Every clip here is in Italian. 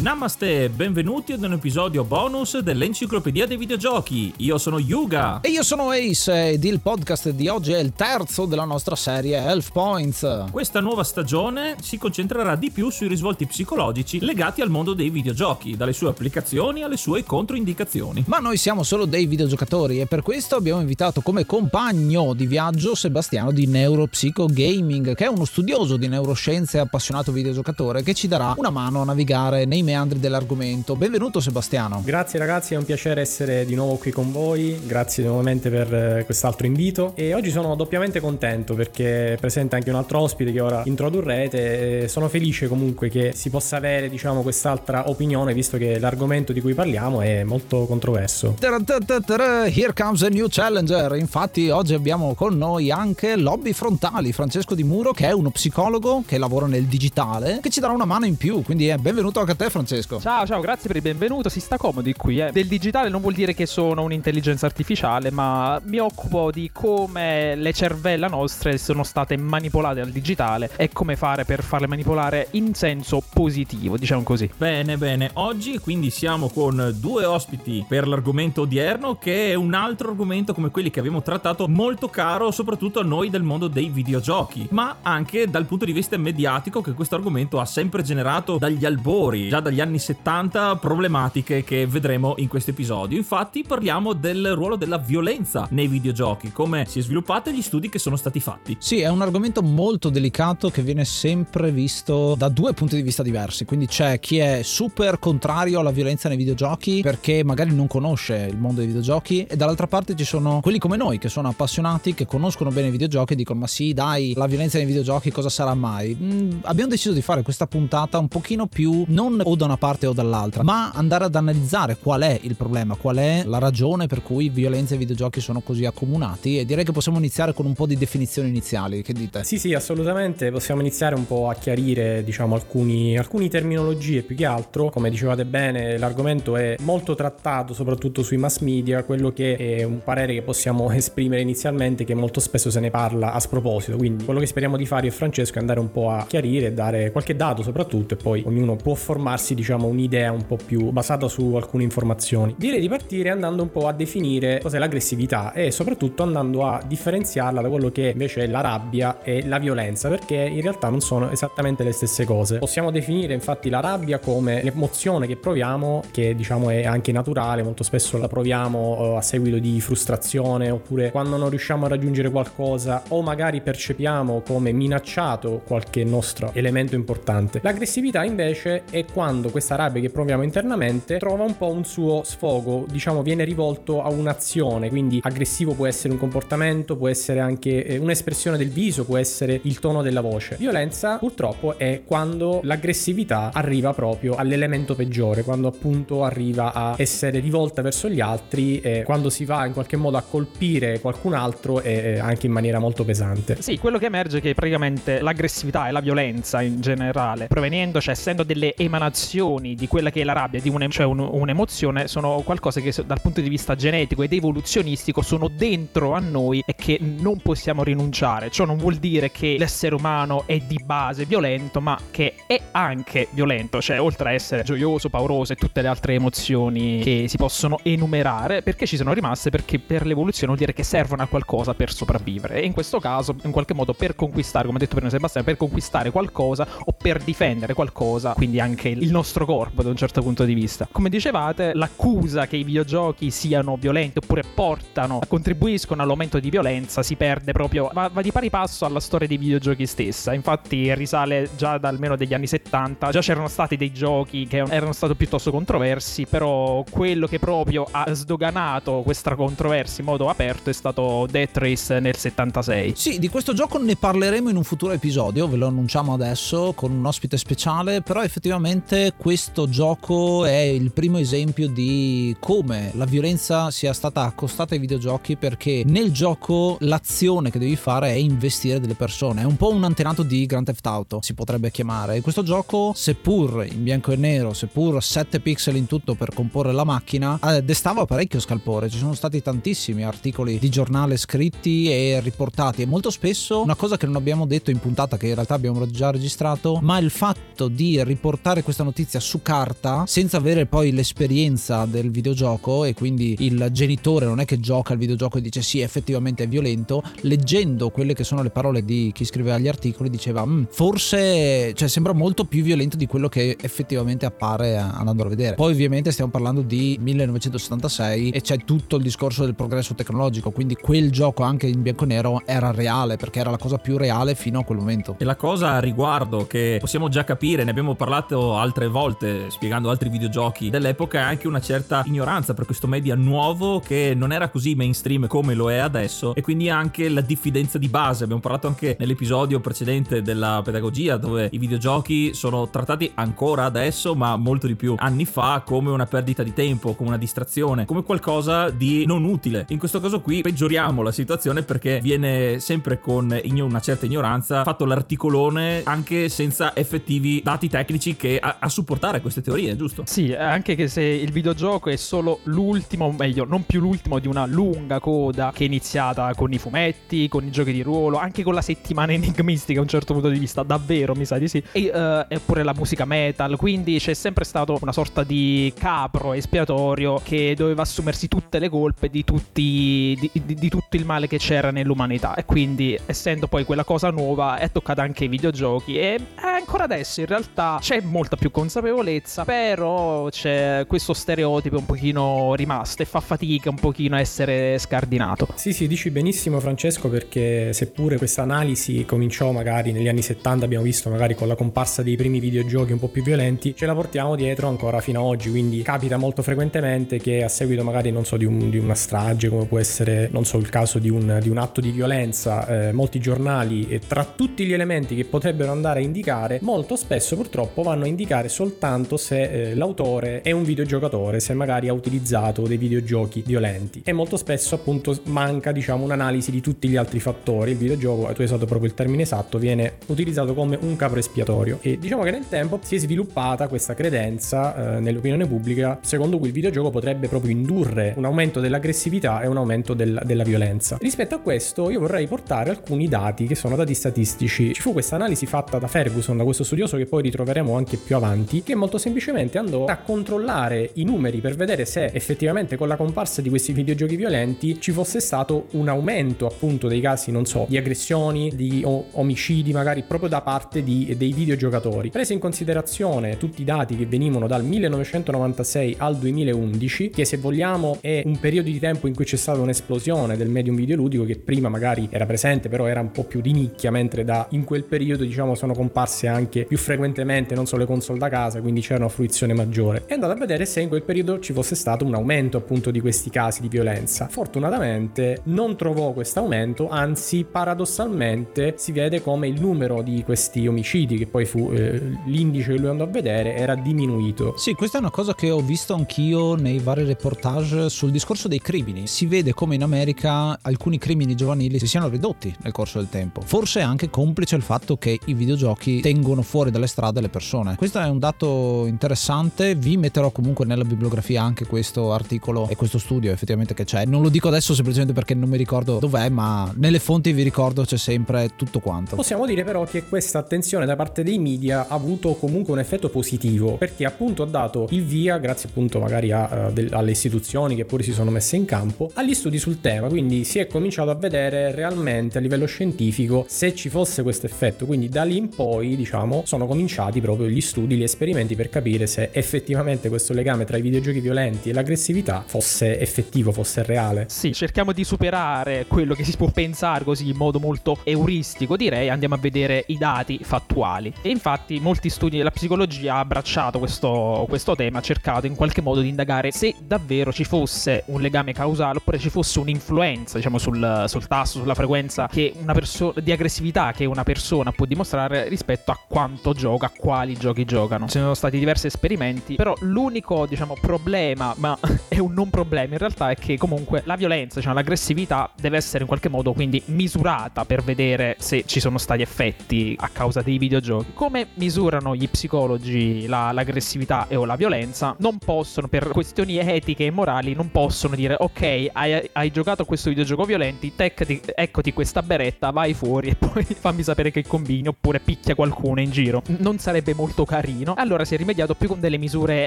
Namaste, benvenuti ad un episodio bonus dell'Enciclopedia dei Videogiochi. Io sono Yuga. E io sono Ace ed il podcast di oggi è il terzo della nostra serie Health Points. Questa nuova stagione si concentrerà di più sui risvolti psicologici legati al mondo dei videogiochi, dalle sue applicazioni alle sue controindicazioni. Ma noi siamo solo dei videogiocatori e per questo abbiamo invitato come compagno di viaggio Sebastiano di Neuropsycho Gaming, che è uno studioso di neuroscienze e appassionato videogiocatore che ci darà una mano a navigare nei meandri dell'argomento. Benvenuto Sebastiano. Grazie ragazzi, è un piacere essere di nuovo qui con voi, grazie nuovamente per eh, quest'altro invito e oggi sono doppiamente contento perché è presente anche un altro ospite che ora introdurrete sono felice comunque che si possa avere diciamo quest'altra opinione visto che l'argomento di cui parliamo è molto controverso. Here comes a new challenger, infatti oggi abbiamo con noi anche Lobby Frontali, Francesco Di Muro che è uno psicologo che lavora nel digitale che ci darà una mano in più, quindi è benvenuto anche a te Francesco. Francesco. Ciao, ciao, grazie per il benvenuto. Si sta comodi qui. Eh. Del digitale non vuol dire che sono un'intelligenza artificiale, ma mi occupo di come le cervella nostre sono state manipolate al digitale e come fare per farle manipolare in senso positivo, diciamo così. Bene, bene. Oggi quindi siamo con due ospiti per l'argomento odierno, che è un altro argomento come quelli che abbiamo trattato molto caro, soprattutto a noi del mondo dei videogiochi, ma anche dal punto di vista mediatico che questo argomento ha sempre generato dagli albori, già dagli anni 70 problematiche che vedremo in questo episodio. Infatti parliamo del ruolo della violenza nei videogiochi, come si è sviluppata e gli studi che sono stati fatti. Sì, è un argomento molto delicato che viene sempre visto da due punti di vista diversi. Quindi c'è chi è super contrario alla violenza nei videogiochi perché magari non conosce il mondo dei videogiochi e dall'altra parte ci sono quelli come noi che sono appassionati, che conoscono bene i videogiochi e dicono ma sì dai, la violenza nei videogiochi cosa sarà mai? Mm, abbiamo deciso di fare questa puntata un pochino più non o da una parte o dall'altra, ma andare ad analizzare qual è il problema, qual è la ragione per cui violenza e videogiochi sono così accomunati e direi che possiamo iniziare con un po' di definizioni iniziali, che dite? Sì, sì, assolutamente, possiamo iniziare un po' a chiarire, diciamo, alcuni, alcuni terminologie più che altro, come dicevate bene, l'argomento è molto trattato soprattutto sui mass media, quello che è un parere che possiamo esprimere inizialmente che molto spesso se ne parla a sproposito, quindi quello che speriamo di fare io e Francesco è andare un po' a chiarire, dare qualche dato soprattutto e poi ognuno può formarsi diciamo un'idea un po' più basata su alcune informazioni. Direi di partire andando un po' a definire cos'è l'aggressività e soprattutto andando a differenziarla da quello che invece è la rabbia e la violenza, perché in realtà non sono esattamente le stesse cose. Possiamo definire infatti la rabbia come l'emozione che proviamo, che diciamo è anche naturale, molto spesso la proviamo eh, a seguito di frustrazione oppure quando non riusciamo a raggiungere qualcosa o magari percepiamo come minacciato qualche nostro elemento importante. L'aggressività invece è quando questa rabbia che proviamo internamente trova un po' un suo sfogo, diciamo viene rivolto a un'azione, quindi aggressivo può essere un comportamento, può essere anche eh, un'espressione del viso, può essere il tono della voce. Violenza purtroppo è quando l'aggressività arriva proprio all'elemento peggiore, quando appunto arriva a essere rivolta verso gli altri, e quando si va in qualche modo a colpire qualcun altro e anche in maniera molto pesante. Sì, quello che emerge è che praticamente l'aggressività e la violenza in generale, proveniendo, cioè essendo delle emanazioni emozioni, di quella che è la rabbia, di un, cioè un, un'emozione, sono qualcosa che dal punto di vista genetico ed evoluzionistico sono dentro a noi e che non possiamo rinunciare. Ciò non vuol dire che l'essere umano è di base violento, ma che è anche violento, cioè oltre a essere gioioso, pauroso e tutte le altre emozioni che si possono enumerare, perché ci sono rimaste? Perché per l'evoluzione vuol dire che servono a qualcosa per sopravvivere. E in questo caso, in qualche modo, per conquistare, come ha detto prima Sebastiano, per conquistare qualcosa o per difendere qualcosa, quindi anche il nostro corpo da un certo punto di vista. Come dicevate, l'accusa che i videogiochi siano violenti oppure portano, contribuiscono all'aumento di violenza si perde proprio, va, va di pari passo alla storia dei videogiochi stessa. Infatti risale già da almeno degli anni 70, già c'erano stati dei giochi che erano stati piuttosto controversi, però quello che proprio ha sdoganato questa controversia in modo aperto è stato Death Race nel 76. Sì, di questo gioco ne parleremo in un futuro episodio, ve lo annunciamo adesso con un ospite speciale, però effettivamente questo gioco è il primo esempio di come la violenza sia stata accostata ai videogiochi perché nel gioco l'azione che devi fare è investire delle persone, è un po' un antenato di Grand Theft Auto, si potrebbe chiamare. Questo gioco, seppur in bianco e nero, seppur 7 pixel in tutto per comporre la macchina, eh, destava parecchio scalpore, ci sono stati tantissimi articoli di giornale scritti e riportati e molto spesso una cosa che non abbiamo detto in puntata che in realtà abbiamo già registrato, ma il fatto di riportare questa notizia su carta senza avere poi l'esperienza del videogioco e quindi il genitore non è che gioca al videogioco e dice sì effettivamente è violento, leggendo quelle che sono le parole di chi scriveva gli articoli diceva mm, forse cioè, sembra molto più violento di quello che effettivamente appare andando a vedere. Poi ovviamente stiamo parlando di 1976 e c'è tutto il discorso del progresso tecnologico, quindi quel gioco anche in bianco e nero era reale perché era la cosa più reale fino a quel momento. E la cosa a riguardo che possiamo già capire, ne abbiamo parlato altre volte spiegando altri videogiochi dell'epoca, anche una certa ignoranza per questo media nuovo che non era così mainstream come lo è adesso e quindi anche la diffidenza di base. Abbiamo parlato anche nell'episodio precedente della pedagogia dove i videogiochi sono trattati ancora adesso ma molto di più anni fa come una perdita di tempo, come una distrazione, come qualcosa di non utile. In questo caso qui peggioriamo la situazione perché viene sempre con una certa ignoranza fatto l'articolone anche senza effettivi dati tecnici che a supportare queste teorie, giusto? Sì, anche che se il videogioco è solo l'ultimo, meglio, non più l'ultimo di una lunga coda che è iniziata con i fumetti, con i giochi di ruolo, anche con la settimana enigmistica a un certo punto di vista, davvero mi sa di sì, e, uh, eppure la musica metal, quindi c'è sempre stato una sorta di capro espiatorio che doveva assumersi tutte le colpe di, tutti, di, di, di tutto il male che c'era nell'umanità e quindi essendo poi quella cosa nuova è toccata anche ai videogiochi e ancora adesso in realtà c'è molta più consapevolezza, però c'è questo stereotipo un pochino rimasto e fa fatica un pochino a essere scardinato. Sì, sì, dici benissimo Francesco perché seppure questa analisi cominciò magari negli anni 70, abbiamo visto magari con la comparsa dei primi videogiochi un po' più violenti, ce la portiamo dietro ancora fino ad oggi, quindi capita molto frequentemente che a seguito magari non so di, un, di una strage come può essere non so il caso di un, di un atto di violenza, eh, molti giornali e tra tutti gli elementi che potrebbero andare a indicare, molto spesso purtroppo vanno a indicare soltanto se eh, l'autore è un videogiocatore, se magari ha utilizzato dei videogiochi violenti e molto spesso appunto manca diciamo un'analisi di tutti gli altri fattori, il videogioco, tu hai usato proprio il termine esatto, viene utilizzato come un capro espiatorio e diciamo che nel tempo si è sviluppata questa credenza eh, nell'opinione pubblica secondo cui il videogioco potrebbe proprio indurre un aumento dell'aggressività e un aumento del, della violenza. Rispetto a questo io vorrei portare alcuni dati che sono dati statistici. Ci fu questa analisi fatta da Ferguson, da questo studioso che poi ritroveremo anche più avanti, che molto semplicemente andò a controllare i numeri per vedere se effettivamente con la comparsa di questi videogiochi violenti ci fosse stato un aumento appunto dei casi, non so, di aggressioni, di omicidi magari proprio da parte di, dei videogiocatori. Prese in considerazione tutti i dati che venivano dal 1996 al 2011, che se vogliamo è un periodo di tempo in cui c'è stata un'esplosione del medium videoludico che prima magari era presente però era un po' più di nicchia, mentre da in quel periodo diciamo sono comparse anche più frequentemente non solo le console da casa, quindi c'era una fruizione maggiore. E andate a vedere se in quel periodo ci fosse stato un aumento appunto di questi casi di violenza. Fortunatamente non trovò questo aumento, anzi paradossalmente si vede come il numero di questi omicidi, che poi fu eh, l'indice che lui andò a vedere, era diminuito. Sì, questa è una cosa che ho visto anch'io nei vari reportage sul discorso dei crimini. Si vede come in America alcuni crimini giovanili si siano ridotti nel corso del tempo. Forse anche complice il fatto che i videogiochi tengono fuori dalle strade le persone. Questo è un dato interessante. Vi metterò comunque nella bibliografia anche questo articolo e questo studio effettivamente che c'è. Non lo dico adesso semplicemente perché non mi ricordo dov'è, ma nelle fonti vi ricordo c'è sempre tutto quanto. Possiamo dire però che questa attenzione da parte dei media ha avuto comunque un effetto positivo perché appunto ha dato il via, grazie appunto magari a, uh, del, alle istituzioni che pure si sono messe in campo, agli studi sul tema. Quindi si è cominciato a vedere realmente a livello scientifico se ci fosse questo effetto. Quindi da lì in poi, diciamo, sono cominciati proprio gli studi, gli esperimenti per capire se effettivamente questo legame tra i videogiochi violenti e l'aggressività fosse effettivo, fosse reale. Sì, cerchiamo di superare quello che si può pensare così in modo molto euristico, direi, andiamo a vedere i dati fattuali. E infatti molti studi della psicologia ha abbracciato questo, questo tema, ha cercato in qualche modo di indagare se davvero ci fosse un legame causale oppure ci fosse un'influenza, diciamo, sul, sul tasso, sulla frequenza persona di aggressività che una persona può dimostrare rispetto a quanto gioca, a quali giochi giocano. Ci sono stati diversi esperimenti, però l'unico, diciamo, problema, ma è un non problema in realtà, è che comunque la violenza, diciamo, l'aggressività deve essere in qualche modo quindi misurata per vedere se ci sono stati effetti a causa dei videogiochi. Come misurano gli psicologi la, l'aggressività e o la violenza? Non possono, per questioni etiche e morali, non possono dire ok, hai, hai giocato a questo videogioco violenti, teccati, eccoti questa beretta, vai fuori e poi fammi sapere che combini oppure picchia qualcuno in giro. Non sarebbe molto carino. Allora si è rimediato più con delle misure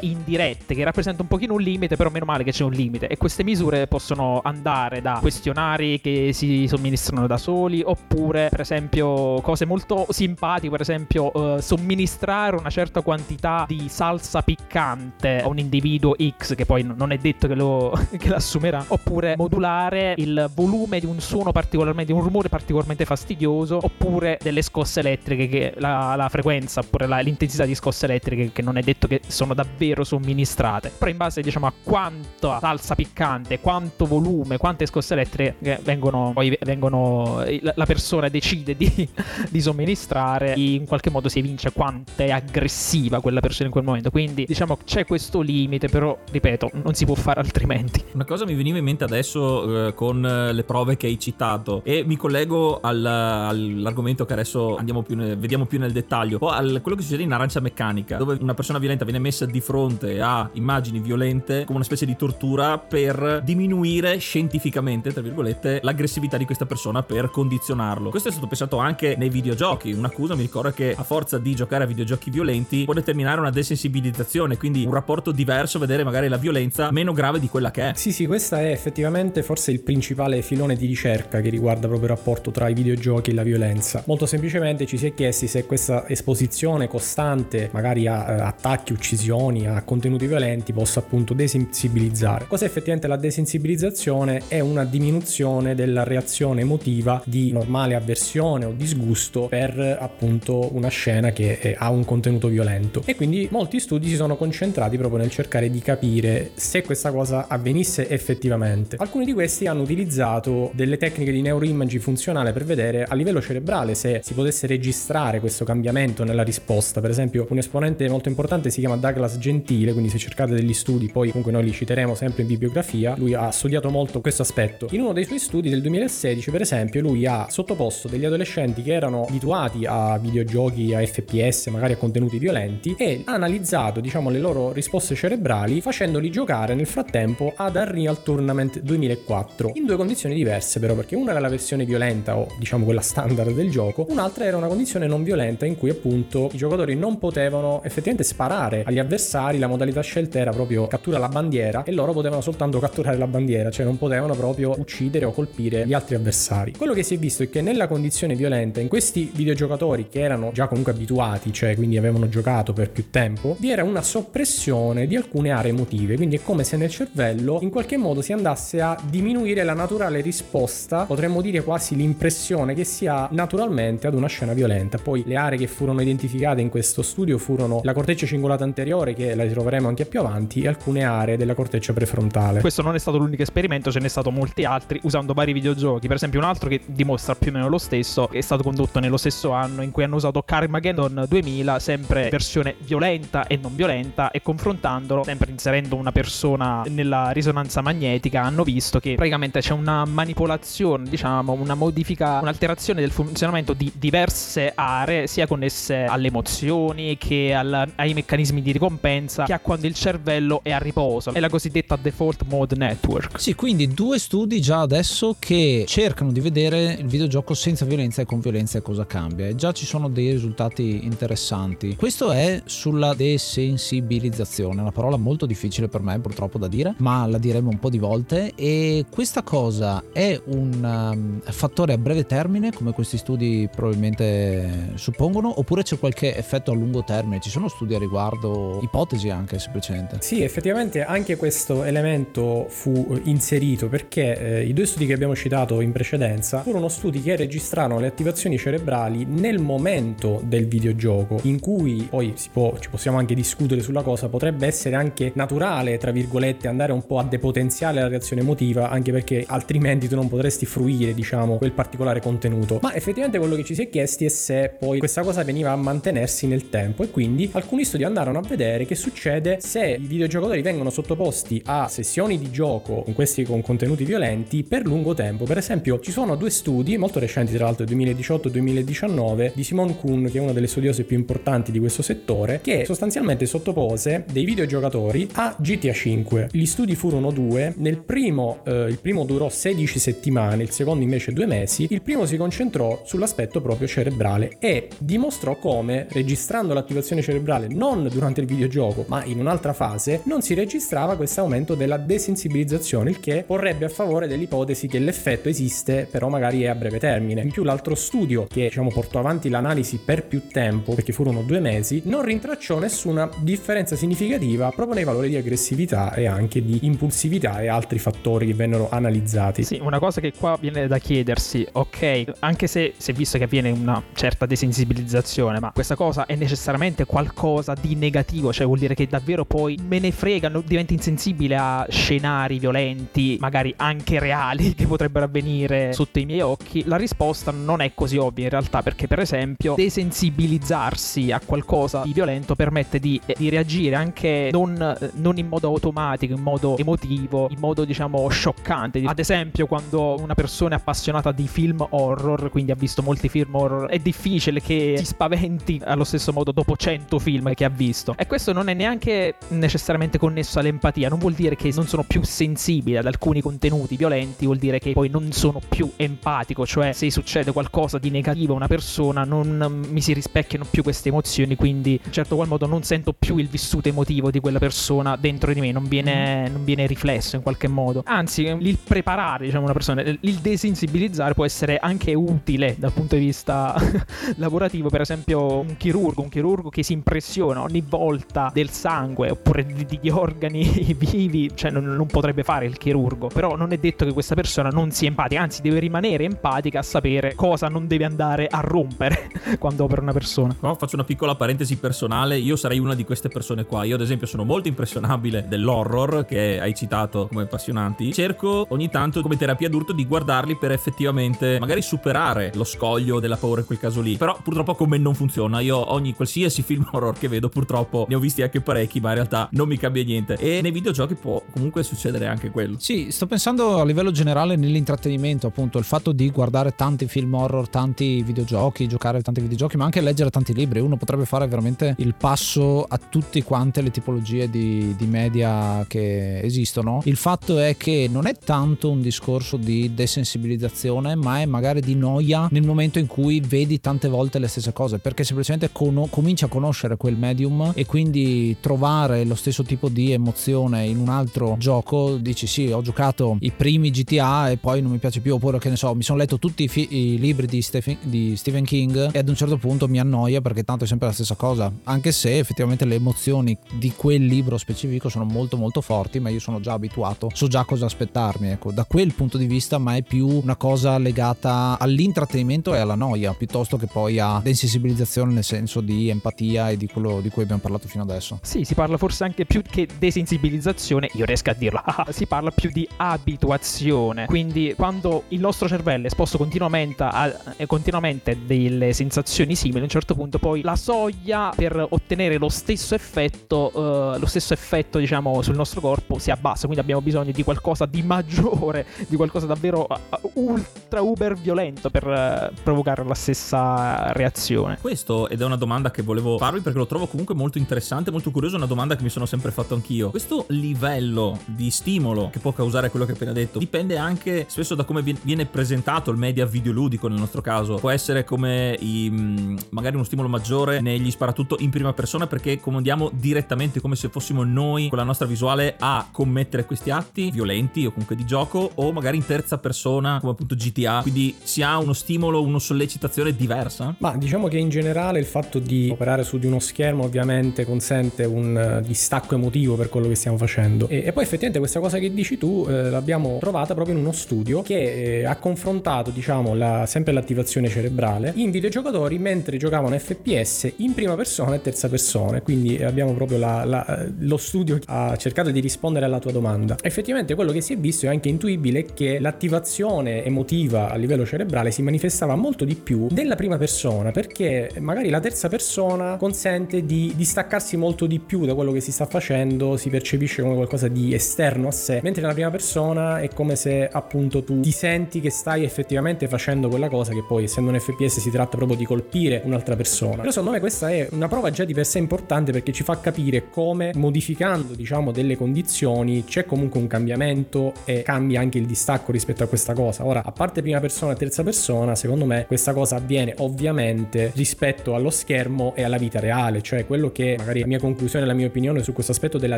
indirette che rappresentano un pochino un limite, però meno male che c'è un limite. E queste misure possono andare da questionari che si somministrano da soli oppure per esempio cose molto simpatiche, per esempio uh, somministrare una certa quantità di salsa piccante a un individuo X che poi non è detto che lo che l'assumerà oppure modulare il volume di un suono particolarmente di un rumore particolarmente fastidioso oppure delle scosse elettriche che la, la frequenza oppure la, l'intensità di scosse elettriche che non è detto che sono davvero somministrate. Però in base diciamo a quanta salsa piccante quanto volume quante scosse elettriche vengono poi vengono la persona decide di, di somministrare in qualche modo si evince quanto è aggressiva quella persona in quel momento. Quindi diciamo c'è questo limite però ripeto non si può fare altrimenti. Una cosa mi veniva in mente adesso eh, con le prove che hai citato e mi collego al, all'argomento che adesso più ne, vediamo più nel dettaglio o al quello che succede in Arancia Meccanica dove una persona violenta viene messa di fronte a immagini violente come una specie di tortura per diminuire scientificamente tra virgolette l'aggressività di questa persona per condizionarlo. Questo è stato pensato anche nei videogiochi. Un'accusa mi ricorda che a forza di giocare a videogiochi violenti può determinare una desensibilizzazione quindi un rapporto diverso vedere magari la violenza meno grave di quella che è. Sì sì questa è effettivamente forse il principale filone di ricerca che riguarda proprio il rapporto tra i videogiochi e la violenza. Molto semplicemente ci si è chiesti se questa esposizione costante, magari a uh, attacchi, uccisioni, a contenuti violenti, possa appunto desensibilizzare. Cos'è effettivamente la desensibilizzazione? È una diminuzione della reazione emotiva di normale avversione o disgusto per appunto una scena che è, ha un contenuto violento. E quindi molti studi si sono concentrati proprio nel cercare di capire se questa cosa avvenisse effettivamente. Alcuni di questi hanno utilizzato delle tecniche di neuroimaging funzionale per vedere a livello cerebrale se si potesse registrare questo cambiamento nella risposta. Per esempio, un esponente molto importante si chiama Douglas Gentile, quindi se cercate degli studi, poi comunque noi li citeremo sempre in bibliografia, lui ha studiato molto questo aspetto. In uno dei suoi studi del 2016, per esempio, lui ha sottoposto degli adolescenti che erano abituati a videogiochi, a FPS, magari a contenuti violenti e ha analizzato, diciamo, le loro risposte cerebrali facendoli giocare nel frattempo ad Unreal Tournament 2004 in due condizioni diverse però perché una era la versione violenta o diciamo quella standard del gioco un'altra era una condizione non violenta in cui appunto i giocatori non potevano effettivamente sparare agli avversari la modalità scelta era proprio cattura la bandiera e loro potevano soltanto catturare la bandiera cioè non potevano proprio uccidere o colpire gli altri avversari quello che si è visto è che nella condizione violenta in questi videogiocatori che erano già comunque abituati cioè quindi avevano giocato per più tempo vi era una soppressione di alcune aree emotive quindi è come se nel cervello in qualche modo si andasse a diminuire la naturale risposta, potremmo dire quasi l'impressione che si ha naturalmente ad una scena violenta. Poi le aree che furono identificate in questo studio furono la corteccia cingolata anteriore, che la ritroveremo anche più avanti, e alcune aree della corteccia prefrontale. Questo non è stato l'unico esperimento, ce sono stati molti altri usando vari videogiochi. Per esempio, un altro che dimostra più o meno lo stesso è stato condotto nello stesso anno in cui hanno usato Carmageddon 2000, sempre versione violenta e non violenta, e confrontandolo, sempre inserendo una persona nella risonanza magnetica, hanno visto che praticamente c'è una manipolazione, diciamo, una modifica, un'alterazione del funzionamento di diverse aree, sia connesse alle emozioni che anche al, ai meccanismi di ricompensa che ha quando il cervello è a riposo. È la cosiddetta default mode network. Sì, quindi due studi già adesso che cercano di vedere il videogioco senza violenza e con violenza cosa cambia. E già ci sono dei risultati interessanti. Questo è sulla desensibilizzazione, una parola molto difficile per me purtroppo da dire, ma la diremo un po' di volte. E questa cosa è un um, fattore a breve termine, come questi studi probabilmente suppongono, oppure c'è qualche effetto a lungo termine? Ci sono studi a riguardo, ipotesi anche semplicemente? Sì, effettivamente anche questo elemento fu inserito perché eh, i due studi che abbiamo citato in precedenza furono studi che registrarono le attivazioni cerebrali nel momento del videogioco, in cui poi può, ci possiamo anche discutere sulla cosa, potrebbe essere anche naturale, tra virgolette, andare un po' a depotenziare la reazione emotiva, anche perché altrimenti tu non potresti fruire, diciamo, quel particolare contenuto. Ma effettivamente quello che ci si è chiesti è se poi questa cosa veniva a mantenersi nel tempo e quindi alcuni studi andarono a vedere che succede se i videogiocatori vengono sottoposti a sessioni di gioco con questi con contenuti violenti per lungo tempo. Per esempio, ci sono due studi molto recenti, tra l'altro 2018 e 2019, di Simone Kuhn, che è una delle studiose più importanti di questo settore, che sostanzialmente sottopose dei videogiocatori a GTA 5. Gli studi furono due, nel primo, eh, il primo durò 16 settimane, il secondo invece due mesi. Il primo si concentrò sull'aspetto proprio cerebrale e dimostrò come, registrando l'attivazione cerebrale non durante il videogioco, ma in un'altra fase, non si registrava questo aumento della desensibilizzazione, il che porrebbe a favore dell'ipotesi che l'effetto esiste, però magari è a breve termine. In più l'altro studio che diciamo portò avanti l'analisi per più tempo, perché furono due mesi, non rintracciò nessuna differenza significativa proprio nei valori di aggressività e anche di impulsività e altri fattori che vennero analizzati. Sì, una cosa che qua viene da chiedersi, ok, anche se si è visto che avviene una certa desensibilizzazione, ma questa cosa è necessariamente qualcosa di negativo, cioè vuol dire che davvero poi me ne frega, divento insensibile a scenari violenti, magari anche reali, che potrebbero avvenire sotto i miei occhi? La risposta non è così ovvia in realtà, perché per esempio desensibilizzarsi a qualcosa di violento permette di, di reagire anche non, non, in modo automatico, in modo emotivo, in modo diciamo scioccante. Ad esempio quando una persona è appassionata di film horror, quindi ha visto molti film horror, è difficile che si spaventi allo stesso modo dopo 100 film che ha visto. E questo non è neanche necessariamente connesso all'empatia, non vuol dire che non sono più sensibile ad alcuni contenuti violenti, vuol dire che poi non sono più empatico, cioè se succede qualcosa di negativo a una persona non mi si rispecchiano più queste emozioni, quindi in certo qual modo non sento più il vissuto emotivo di quella persona dentro di me, non viene, non viene riflesso in qualche modo. Anzi, il preparare diciamo una persona, il desensibilizzare può essere anche utile dal punto di vista lavorativo, per esempio un chirurgo, un chirurgo che si impressiona ogni volta del sangue oppure di organi vivi, cioè non, non, potrebbe fare il chirurgo, però non è detto che questa persona non sia empatica, anzi deve rimanere empatica a sapere cosa non deve andare a rompere quando opera una persona. No, faccio una piccola parentesi personale, io sarei una di queste persone qua, io ad esempio sono molto impressionabile dell'horror che hai citato come appassionanti, cerco ogni tanto come terapia d'urto di guardarli per effettivamente magari superare lo scoglio della paura in quel caso lì, però purtroppo con me non funziona, io ogni qualsiasi film horror che vedo purtroppo ne ho visti anche parecchi, ma in realtà non mi cambia niente e nei videogiochi può comunque succedere anche quello. Sì, sto pensando a livello generale nell'intrattenimento, appunto, il fatto di guardare tanti film horror, tanti videogiochi, giocare tanti videogiochi, ma anche leggere tanti libri. Uno potrebbe fare veramente il passo a tutte quante le tipologie di, di media che esistono. Il fatto è che non è tanto un discorso di desensibilizzazione, ma è magari di noia nel momento in cui vedi tante volte le stesse cose, perché semplicemente con- cominci a conoscere quel medium e quindi trovare lo stesso tipo di emozione in un altro gioco, dici sì, ho giocato i primi GTA e poi non mi piace più, oppure che ne so, mi sono letto tutti i, fi- i libri di Stephen, di Stephen King e ad un certo punto mi annoia perché tanto è sempre la stessa cosa, anche se effettivamente le emozioni di quel libro specifico sono molto molto forti, ma io sono già abituato, so già cosa aspettarmi, ecco, da quel punto di vista, ma è più una cosa legata all'intrattenimento e alla noia, piuttosto che poi a desensibilizzazione nel senso di empatia e di quello di cui abbiamo parlato fino adesso. Sì, si parla forse anche più che desensibilizzazione, io riesco a dirlo, si parla più di abituazione. Quindi quando il nostro cervello è esposto continuamente a, continuamente delle sensazioni simili, a un certo punto poi la soglia per ottenere lo stesso effetto, uh, lo stesso effetto diciamo sul nostro corpo si abbassa, quindi abbiamo bisogno di qualcosa di maggiore, di qualcosa davvero uh, ultra uber violento per uh, provocare la stessa reazione. Questo ed è una domanda che volevo volevo farvi perché lo trovo comunque molto interessante, molto curioso, una domanda che mi sono sempre fatto anch'io. Questo livello di stimolo che può causare quello che hai appena detto dipende anche spesso da come viene presentato il media videoludico nel nostro caso. Può essere come i, mm, magari uno stimolo maggiore negli sparatutto in prima persona perché comandiamo direttamente come se fossimo noi con la nostra visuale a commettere questi atti violenti o comunque di gioco o magari in terza persona come appunto GTA. Quindi si ha uno stimolo, una sollecitazione diversa? Ma diciamo che in generale il fatto di operare su di uno schermo ovviamente consente un eh, distacco emotivo per quello che stiamo facendo. E, e poi effettivamente questa cosa che dici tu eh, l'abbiamo trovata proprio in uno studio che eh, ha confrontato diciamo la, sempre l'attivazione cerebrale in videogiocatori mentre giocavano FPS in prima persona e terza persona. Quindi abbiamo proprio la, la, lo studio che ha cercato di rispondere alla tua domanda. Effettivamente quello che si è visto è anche intuibile che l'attivazione emotiva a livello cerebrale si manifestava molto di più nella prima persona perché magari la terza persona consente di distaccarsi molto di più da quello che si sta facendo, si percepisce come qualcosa di esterno a sé, mentre nella prima persona è come se appunto tu ti senti che stai effettivamente facendo quella cosa che poi essendo un FPS si tratta proprio di colpire un'altra persona. Però secondo me questa è una prova già di per sé importante perché ci fa capire come modificando diciamo delle condizioni c'è comunque un cambiamento e cambia anche il distacco rispetto a questa cosa. Ora, a parte prima persona e terza persona, secondo me questa cosa avviene ovviamente rispetto allo schermo e alla vita reale, cioè quello che magari la mia conclusione, la mia opinione su questo aspetto della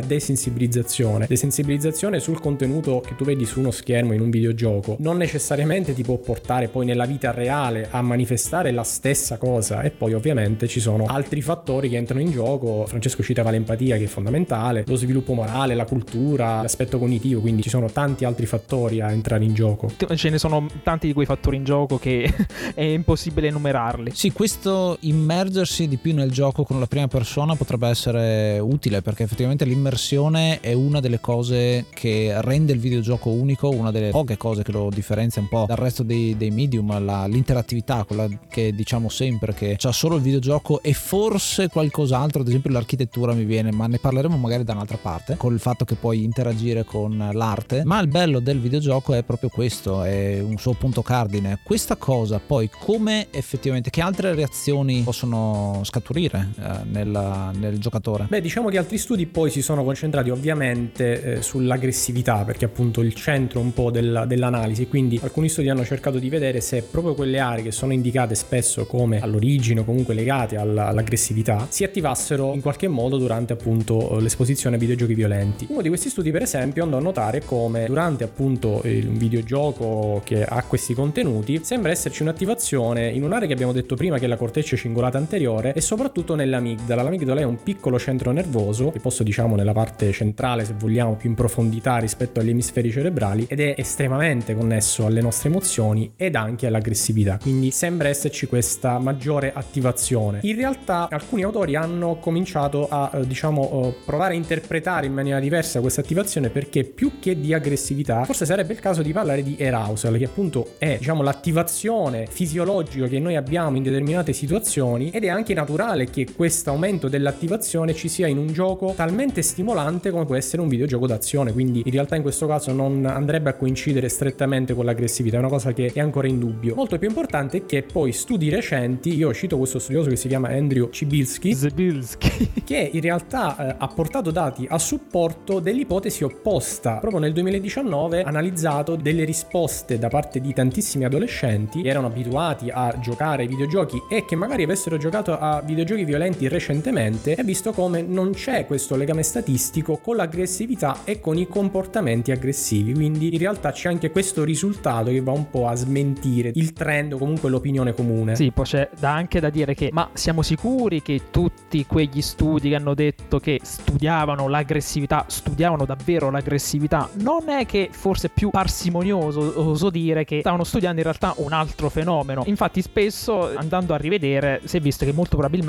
desensibilizzazione. Desensibilizzazione sul contenuto che tu vedi su uno schermo in un videogioco non necessariamente ti può portare poi nella vita reale a manifestare la stessa cosa e poi ovviamente ci sono altri fattori che entrano in gioco. Francesco citava l'empatia che è fondamentale, lo sviluppo morale, la cultura, l'aspetto cognitivo, quindi ci sono tanti altri fattori a entrare in gioco. Ce ne sono tanti di quei fattori in gioco che è impossibile enumerarli. Sì, questo immergersi di più nel gioco con la prima persona potrebbe essere utile perché effettivamente l'immersione è una delle cose che rende il videogioco unico, una delle poche cose che lo differenzia un po' dal resto dei, dei medium, la, l'interattività, quella che diciamo sempre che c'ha solo il videogioco e forse qualcos'altro, ad esempio l'architettura mi viene, ma ne parleremo magari da un'altra parte, con il fatto che puoi interagire con l'arte, ma il bello del videogioco è proprio questo, è un suo punto cardine. Questa cosa poi come effettivamente, che altre reazioni possono scaturire eh, nel, nel, giocatore? Beh, diciamo che altri studi poi si sono concentrati ovviamente eh, sull'aggressività, perché appunto il centro un po' del, dell'analisi, quindi alcuni studi hanno cercato di vedere se proprio quelle aree che sono indicate spesso come all'origine o comunque legate alla, all'aggressività si attivassero in qualche modo durante appunto l'esposizione a videogiochi violenti. Uno di questi studi per esempio andò a notare come durante appunto il videogioco che ha questi contenuti sembra esserci un'attivazione in un'area che abbiamo detto prima che è la corteccia cingolata anteriore e soprattutto nell'amigdala. L'amigdala è un piccolo centro nervoso, che posso diciamo nella parte centrale se vogliamo più in profondità rispetto agli emisferi cerebrali ed è estremamente connesso alle nostre emozioni ed anche all'aggressività. Quindi sembra esserci questa maggiore attivazione. In realtà alcuni autori hanno cominciato a eh, diciamo eh, provare a interpretare in maniera diversa questa attivazione perché più che di aggressività forse sarebbe il caso di parlare di arousal che appunto è diciamo l'attivazione fisiologica che noi abbiamo in determinate situazioni ed è anche naturale che questo aumento dell'attivazione ci sia in un gioco talmente stimolante come può essere un videogioco d'azione. Quindi in realtà in questo caso non andrebbe a coincidere strettamente con l'aggressività. È una cosa che è ancora in dubbio. Molto più importante è che poi studi recenti io cito questo studioso che si chiama Andrew Cibilski che in realtà eh, ha portato dati a supporto dell'ipotesi opposta. Proprio nel 2019 ha analizzato delle risposte da parte di tantissimi adolescenti che erano abituati a giocare ai videogiochi e che magari avessero giocato a videogiochi violenti recentemente e visto come non c'è questo legame statistico con l'aggressività e con i comportamenti aggressivi quindi in realtà c'è anche questo risultato che va un po' a smentire il trend o comunque l'opinione comune. Sì poi c'è da anche da dire che ma siamo sicuri che tutti quegli studi che hanno detto che studiavano l'aggressività studiavano davvero l'aggressività non è che forse più parsimonioso oso dire che stavano studiando in realtà un altro fenomeno. Infatti spesso andando a rivedere si è visto che molto probabilmente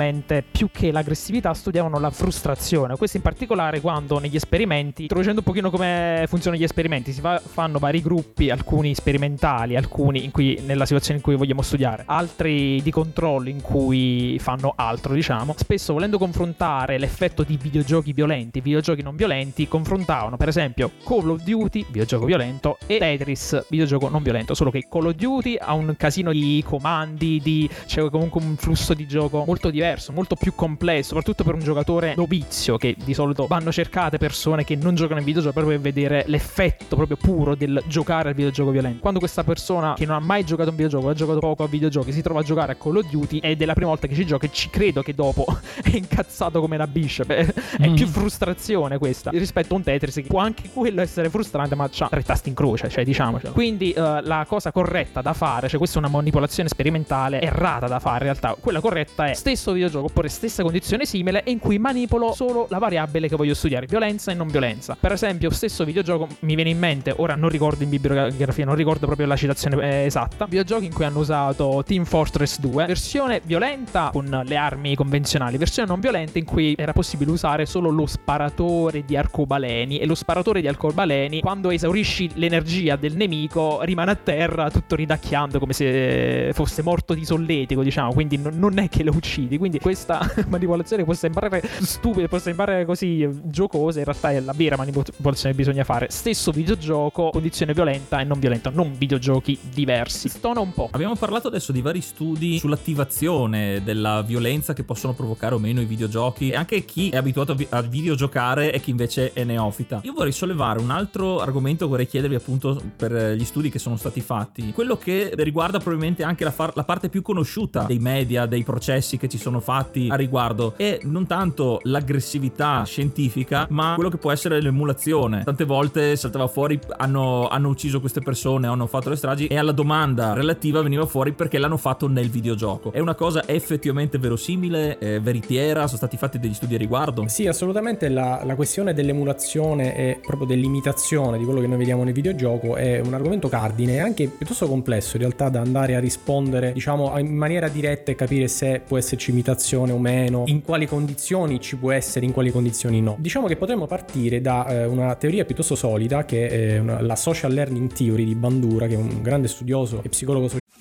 più che l'aggressività studiavano la frustrazione. Questo in particolare quando negli esperimenti introducendo un pochino come funzionano gli esperimenti si fa, fanno vari gruppi alcuni sperimentali alcuni cui nella situazione in cui vogliamo studiare altri di controllo in cui fanno altro diciamo. Spesso volendo confrontare l'effetto di videogiochi violenti videogiochi non violenti confrontavano per esempio Call of Duty videogioco violento e Tetris videogioco non violento. Solo che Call of Duty ha un casino di comandi, di, c'è comunque un flusso di gioco molto diverso diverso, molto più complesso, soprattutto per un giocatore novizio che di solito vanno cercate persone che non giocano in videogioco proprio per vedere l'effetto proprio puro del giocare al videogioco violento. Quando questa persona che non ha mai giocato a un videogioco, ha giocato poco a videogiochi, si trova a giocare a Call of Duty ed è la prima volta che ci gioca e ci credo che dopo è incazzato come una bishop. È, mm. più frustrazione questa rispetto a un Tetris che può anche quello essere frustrante, ma ha tre tasti in croce, cioè diciamocelo. Quindi uh, la cosa corretta da fare, cioè questa è una manipolazione sperimentale errata da fare in realtà. Quella corretta è stesso videogioco oppure stessa condizione simile in cui manipolo solo la variabile che voglio studiare, violenza e non violenza. Per esempio, stesso videogioco mi viene in mente, ora non ricordo in bibliografia, non ricordo proprio la citazione eh, esatta, videogiochi in cui hanno usato Team Fortress 2, versione violenta con le armi convenzionali, versione non violenta in cui era possibile usare solo lo sparatore di arcobaleni e lo sparatore di arcobaleni quando esaurisci l'energia del nemico rimane a terra tutto ridacchiando come se fosse morto di solletico, diciamo, quindi non è che lo uccidi, quindi questa manipolazione può sembrare stupida, può sembrare così giocosa, in realtà è la vera manipolazione che bisogna fare. Stesso videogioco, condizione violenta e non violenta, non videogiochi diversi. Stona un po'. Abbiamo parlato adesso di vari studi sull'attivazione della violenza che possono provocare o meno i videogiochi e anche chi è abituato a videogiocare e chi invece è neofita. Io vorrei sollevare un altro argomento, vorrei chiedervi appunto per gli studi che sono stati fatti, quello che riguarda probabilmente anche la, far- la parte più conosciuta dei media, dei processi che ci sono fatti a riguardo e non tanto l'aggressività scientifica, ma quello che può essere l'emulazione. Tante volte saltava fuori hanno, hanno ucciso queste persone, hanno fatto le stragi e alla domanda relativa veniva fuori perché l'hanno fatto nel videogioco. È una cosa effettivamente verosimile, eh, veritiera, sono stati fatti degli studi a riguardo? Sì, assolutamente la, la questione dell'emulazione e proprio dell'imitazione di quello che noi vediamo nel videogioco è un argomento cardine e anche piuttosto complesso in realtà da andare a rispondere diciamo in maniera diretta e capire se può esserci imitazione o meno, in quali condizioni ci può essere, in quali condizioni no. Diciamo che potremmo partire da eh, una teoria piuttosto solida che è una, la social learning theory di Bandura, che è un grande studioso e psicologo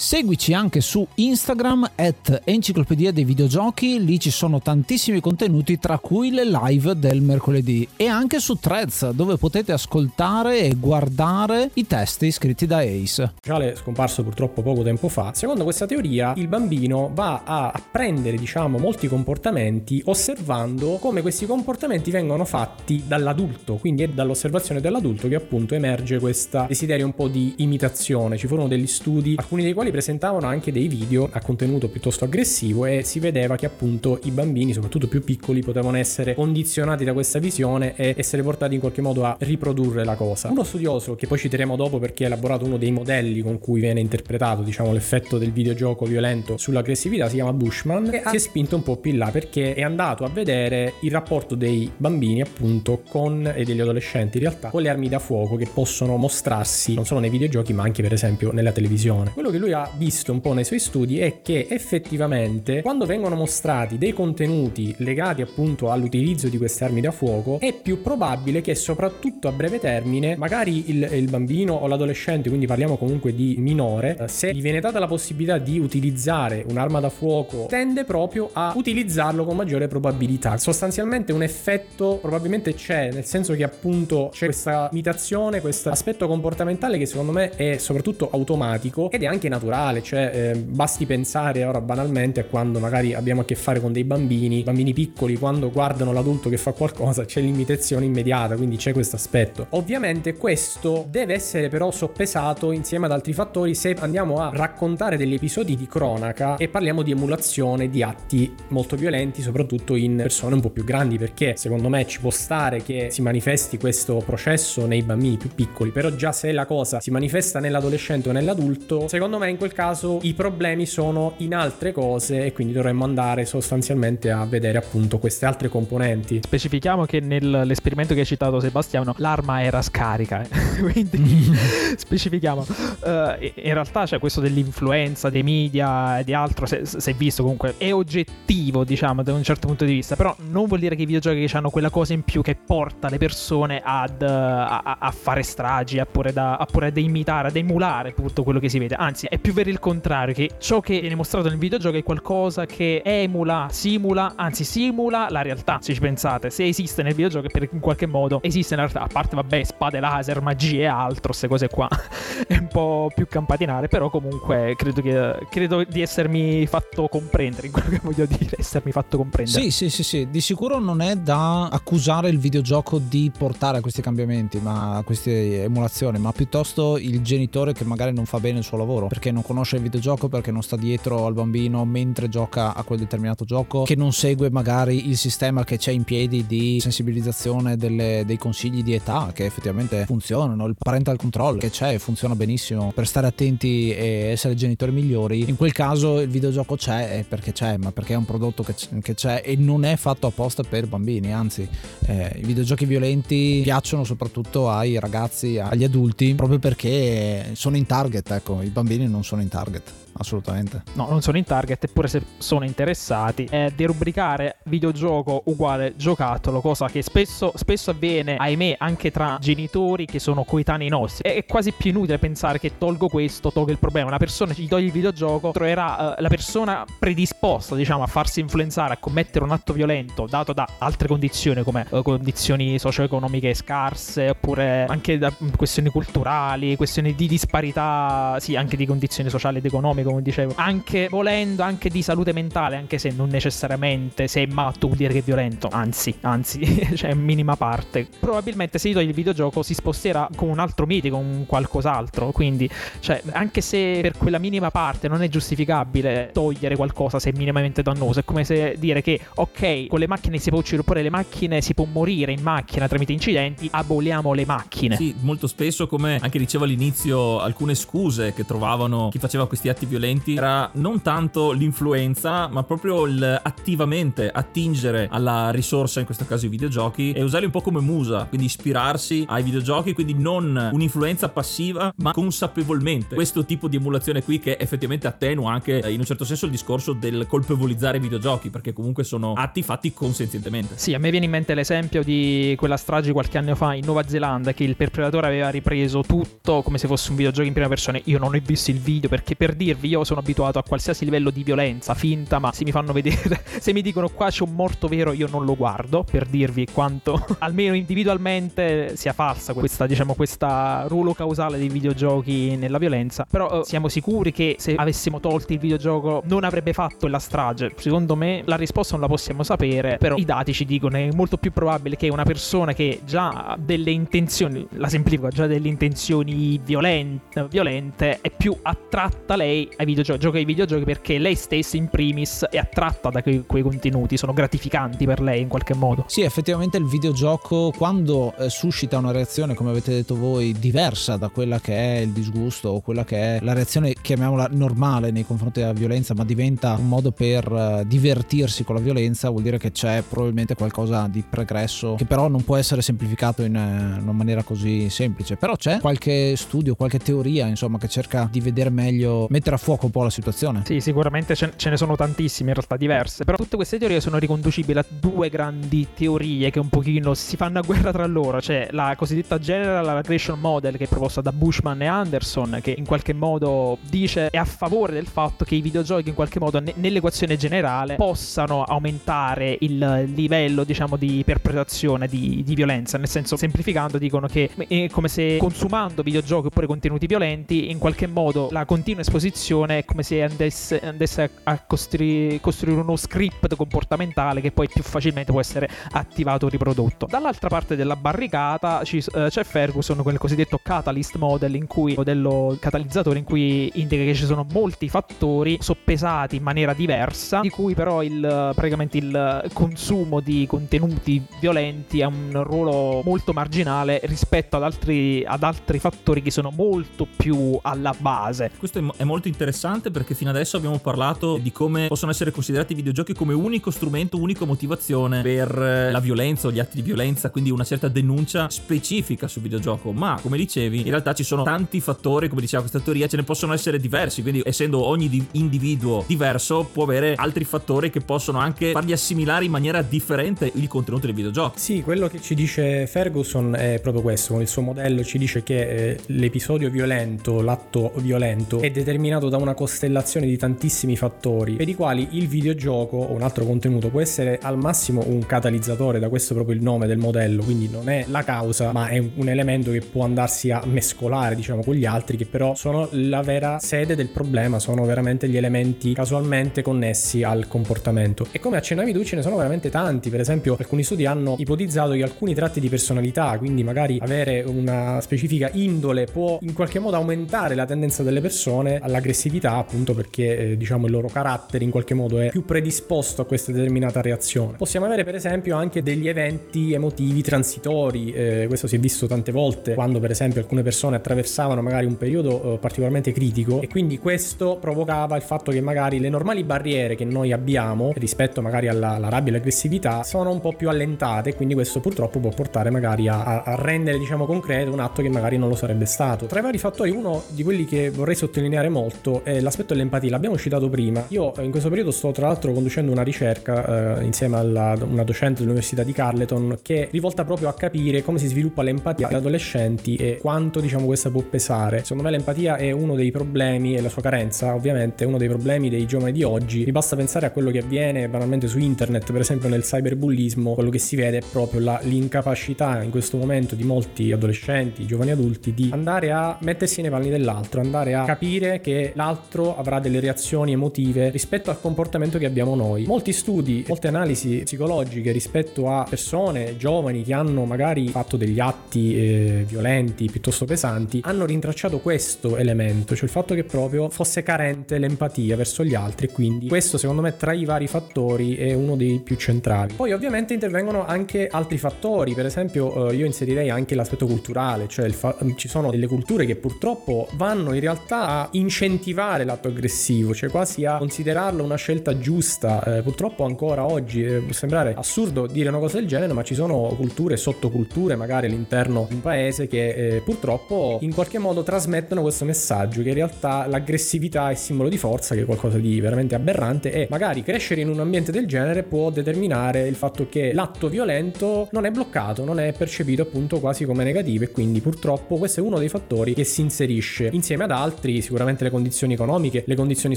Seguici anche su Instagram at Enciclopedia dei Videogiochi, lì ci sono tantissimi contenuti tra cui le live del mercoledì e anche su Threads dove potete ascoltare e guardare i testi scritti da Ace. Sociale scomparso purtroppo poco tempo fa. Secondo questa teoria il bambino va a apprendere diciamo molti comportamenti osservando come questi comportamenti vengono fatti dall'adulto, quindi è dall'osservazione dell'adulto che appunto emerge questo desiderio un po' di imitazione. Ci furono degli studi, alcuni dei quali quali presentavano anche dei video a contenuto piuttosto aggressivo e si vedeva che appunto i bambini, soprattutto più piccoli, potevano essere condizionati da questa visione e essere portati in qualche modo a riprodurre la cosa. Uno studioso che poi citeremo dopo perché ha elaborato uno dei modelli con cui viene interpretato, diciamo, l'effetto del videogioco violento sull'aggressività si chiama Bushman e si è spinto un po' più in là perché è andato a vedere il rapporto dei bambini appunto con e degli adolescenti in realtà con le armi da fuoco che possono mostrarsi non solo nei videogiochi ma anche per esempio nella televisione. Quello che lui ha ha visto un po' nei suoi studi è che effettivamente quando vengono mostrati dei contenuti legati appunto all'utilizzo di queste armi da fuoco è più probabile che soprattutto a breve termine magari il, il bambino o l'adolescente, quindi parliamo comunque di minore, eh, se gli viene data la possibilità di utilizzare un'arma da fuoco tende proprio a utilizzarlo con maggiore probabilità. Sostanzialmente un effetto probabilmente c'è, nel senso che appunto c'è questa imitazione, questo aspetto comportamentale che secondo me è soprattutto automatico ed è anche naturale naturale, cioè eh, basti pensare ora banalmente a quando magari abbiamo a che fare con dei bambini, bambini piccoli, quando guardano l'adulto che fa qualcosa c'è l'imitazione immediata, quindi c'è questo aspetto. Ovviamente questo deve essere però soppesato insieme ad altri fattori se andiamo a raccontare degli episodi di cronaca e parliamo di emulazione di atti molto violenti, soprattutto in persone un po' più grandi, perché secondo me ci può stare che si manifesti questo processo nei bambini più piccoli, però già se la cosa si manifesta nell'adolescente o nell'adulto, secondo me in quel caso i problemi sono in altre cose e quindi dovremmo andare sostanzialmente a vedere appunto queste altre componenti. Specifichiamo che nell'esperimento che hai citato Sebastiano l'arma era scarica, eh. quindi specifichiamo. Uh, in realtà c'è questo dell'influenza dei media e di altro, se, se visto comunque, è oggettivo diciamo da un certo punto di vista, però non vuol dire che i videogiochi hanno quella cosa in più che porta le persone ad, a, a, fare stragi, oppure, da, oppure ad imitare, ad emulare tutto quello che si vede. Anzi, è più vero il contrario, che ciò che viene mostrato nel videogioco è qualcosa che emula, simula, anzi simula la realtà, se ci pensate. Se esiste nel videogioco per in qualche modo esiste nella realtà, a parte vabbè, spade laser, magie e altro, queste cose qua. è un po' più campatinare, però comunque credo, che, credo di essermi fatto comprendere in quello che voglio dire, essermi fatto comprendere. Sì, sì, sì, sì, di sicuro non è da accusare il videogioco di portare a questi cambiamenti, ma a queste emulazioni, ma piuttosto il genitore che magari non fa bene il suo lavoro perché non conosce il videogioco, perché non sta dietro al bambino mentre gioca a quel determinato gioco, che non segue magari il sistema che c'è in piedi di sensibilizzazione delle, dei consigli di età che effettivamente funzionano, il parental control che c'è funziona benissimo per stare attenti e essere genitori migliori. In quel caso il videogioco c'è perché c'è, ma perché è un prodotto che che c'è e non è fatto apposta per bambini, anzi eh, i videogiochi violenti piacciono soprattutto ai ragazzi, agli adulti, proprio perché sono in target, ecco, i bambini non sono in target assolutamente. No, non sono in target, eppure se sono interessati, è derubricare videogioco uguale giocattolo, cosa che spesso, spesso avviene, ahimè, anche tra genitori che sono coetanei nostri. È quasi più inutile pensare che tolgo questo, tolgo il problema. Una persona gli toglie il videogioco, troverà uh, la persona predisposta, diciamo, a farsi influenzare, a commettere un atto violento dato da altre condizioni come uh, condizioni socio-economiche scarse, oppure anche da questioni culturali, questioni di disparità, sì, anche di condizioni sociali ed economiche come dicevo, anche volendo, anche di salute mentale, anche se non necessariamente se è matto vuol dire che è violento, anzi, anzi, cioè minima parte. Probabilmente se gli togli il videogioco si sposterà con un altro mitico, con qualcos'altro, quindi, cioè, anche se per quella minima parte non è giustificabile togliere qualcosa se è minimamente dannoso, è come se dire che, ok, con le macchine si può uccidere, oppure le macchine si può morire in macchina tramite incidenti, aboliamo le macchine. Sì, molto spesso, come anche dicevo all'inizio, alcune scuse che trovavano chi faceva questi atti violenti era non tanto l'influenza, ma proprio il attivamente attingere alla risorsa, in questo caso i videogiochi, e usarli un po' come musa, quindi ispirarsi ai videogiochi, quindi non un'influenza passiva, ma consapevolmente. Questo tipo di emulazione qui che effettivamente attenua anche in un certo senso il discorso del colpevolizzare i videogiochi, perché comunque sono atti fatti consenzientemente. Sì, a me viene in mente l'esempio di quella strage qualche anno fa in Nuova Zelanda che il perpetratore aveva ripreso tutto come se fosse un videogioco in prima persona. Io non ho visto il video perché per dirvi io sono abituato a qualsiasi livello di violenza finta, ma se mi fanno vedere, se mi dicono qua c'è un morto vero, io non lo guardo per dirvi quanto almeno individualmente sia falsa questa, diciamo, questa ruolo causale dei videogiochi nella violenza. Però eh, siamo sicuri che se avessimo tolto il videogioco non avrebbe fatto la strage. Secondo me la risposta non la possiamo sapere, però i dati ci dicono è molto più probabile che una persona che già ha delle intenzioni, la semplifico, già delle intenzioni violente, violente è più attratta lei ai videogiochi, gioca ai videogiochi perché lei stessa in primis è attratta da quei, quei, contenuti, sono gratificanti per lei in qualche modo. Sì, effettivamente il videogioco quando eh, suscita una reazione, come avete detto voi, diversa da quella che è il disgusto o quella che è la reazione, chiamiamola normale nei confronti della violenza, ma diventa un modo per eh, divertirsi con la violenza, vuol dire che c'è probabilmente qualcosa di pregresso che però non può essere semplificato in eh, una maniera così semplice. Però c'è qualche studio, qualche teoria, insomma, che cerca di vedere meglio, mettere a fuoco un po' la situazione. Sì, sicuramente ce ne sono tantissime in realtà diverse, però tutte queste teorie sono riconducibili a due grandi teorie che un pochino si fanno a guerra tra loro, cioè la cosiddetta General Aggression Model che è proposta da Bushman e Anderson che in qualche modo dice è a favore del fatto che i videogiochi in qualche modo ne- nell'equazione generale possano aumentare il livello diciamo di perpetrazione di, di violenza, nel senso semplificando dicono che è come se consumando videogiochi oppure contenuti violenti in qualche modo la continua esposizione è come se andesse, andesse a costri- costruire uno script comportamentale che poi più facilmente può essere attivato o riprodotto. Dall'altra parte della barricata ci, uh, c'è Ferguson con il cosiddetto catalyst model, in cui modello catalizzatore in cui indica che ci sono molti fattori soppesati in maniera diversa, di cui però il, praticamente il consumo di contenuti violenti ha un ruolo molto marginale rispetto ad altri, ad altri fattori che sono molto più alla base base. Questo è molto interessante perché fino adesso abbiamo parlato di come possono essere considerati i videogiochi come unico strumento, unica motivazione per eh, la violenza o gli atti di violenza, quindi una certa denuncia specifica sul videogioco. Ma come dicevi, in realtà ci sono tanti fattori, come diceva questa teoria, ce ne possono essere diversi, quindi essendo ogni individuo diverso può avere altri fattori che possono anche fargli assimilare in maniera differente il contenuto dei videogiochi. Sì, quello che ci dice Ferguson è proprio questo, con il suo modello ci dice che eh, l'episodio violento, l'atto violento è determinato da una costellazione di tantissimi fattori per i quali il videogioco o un altro contenuto può essere al massimo un catalizzatore, da questo proprio il nome del modello, quindi non è la causa, ma è un elemento che può andarsi a mescolare, diciamo, con gli altri che però sono la vera sede del problema, sono veramente gli elementi casualmente connessi al comportamento. E come accennavi tu ce ne sono veramente tanti, per esempio alcuni studi hanno ipotizzato che alcuni tratti di personalità, quindi magari avere una specifica indole può in qualche modo aumentare la tendenza delle persone all'aggressività, appunto perché eh, diciamo il loro carattere in qualche modo è più predisposto a questa determinata reazione. Possiamo avere per esempio anche degli eventi emotivi transitori, eh, questo si è visto tante volte quando per esempio alcune persone attraversavano magari un periodo eh, particolarmente critico e quindi questo provocava il fatto che magari le normali barriere che noi abbiamo rispetto magari alla, alla rabbia e all'aggressività sono un po' più allentate, quindi questo purtroppo può portare magari a, a rendere diciamo concreto un atto che magari non lo sarebbe stato. Tra i vari fattori uno di quelli che vorrei sottolineare molto è l'aspetto dell'empatia, l'abbiamo citato prima. Io in questo periodo sto tra l'altro conducendo una ricerca eh, insieme a una docente dell'Università di Carleton che è rivolta proprio a capire come si sviluppa l'empatia agli adolescenti e quanto diciamo questa può pesare. Secondo me l'empatia è uno dei problemi e la sua carenza ovviamente è uno dei problemi dei giovani di oggi. Mi basta pensare a quello che avviene banalmente su internet, per esempio nel cyberbullismo, quello che si vede è proprio la, l'incapacità in questo momento di molti adolescenti, giovani adulti di andare a mettersi nei panni dell'altro, andare a capire che l'altro avrà delle reazioni emotive rispetto al comportamento che abbiamo noi. Molti studi, molte analisi psicologiche rispetto a persone giovani che hanno magari fatto degli atti eh, violenti piuttosto pesanti hanno rintracciato questo elemento, cioè il fatto che proprio fosse carente l'empatia verso gli altri quindi questo secondo me tra i vari fattori è uno dei più centrali. Poi ovviamente intervengono anche altri fattori, per esempio eh, io inserirei anche l'aspetto culturale, cioè fa- ci sono delle culture che purtroppo vanno in realtà a incentivare l'atto aggressivo, cioè quasi a considerarlo una scelta giusta. Eh, purtroppo ancora oggi eh, può sembrare assurdo dire una cosa del genere, ma ci sono culture sottoculture magari all'interno di un paese che eh, purtroppo in qualche modo trasmettono questo messaggio che in realtà l'aggressività è simbolo di forza, che è qualcosa di veramente aberrante e magari crescere in un ambiente del genere può determinare il fatto che l'atto violento non è bloccato, non è percepito appunto quasi come negativo e quindi purtroppo questo è uno dei fattori che si inserisce insieme ad altri, sicuramente le condizioni economiche, le condizioni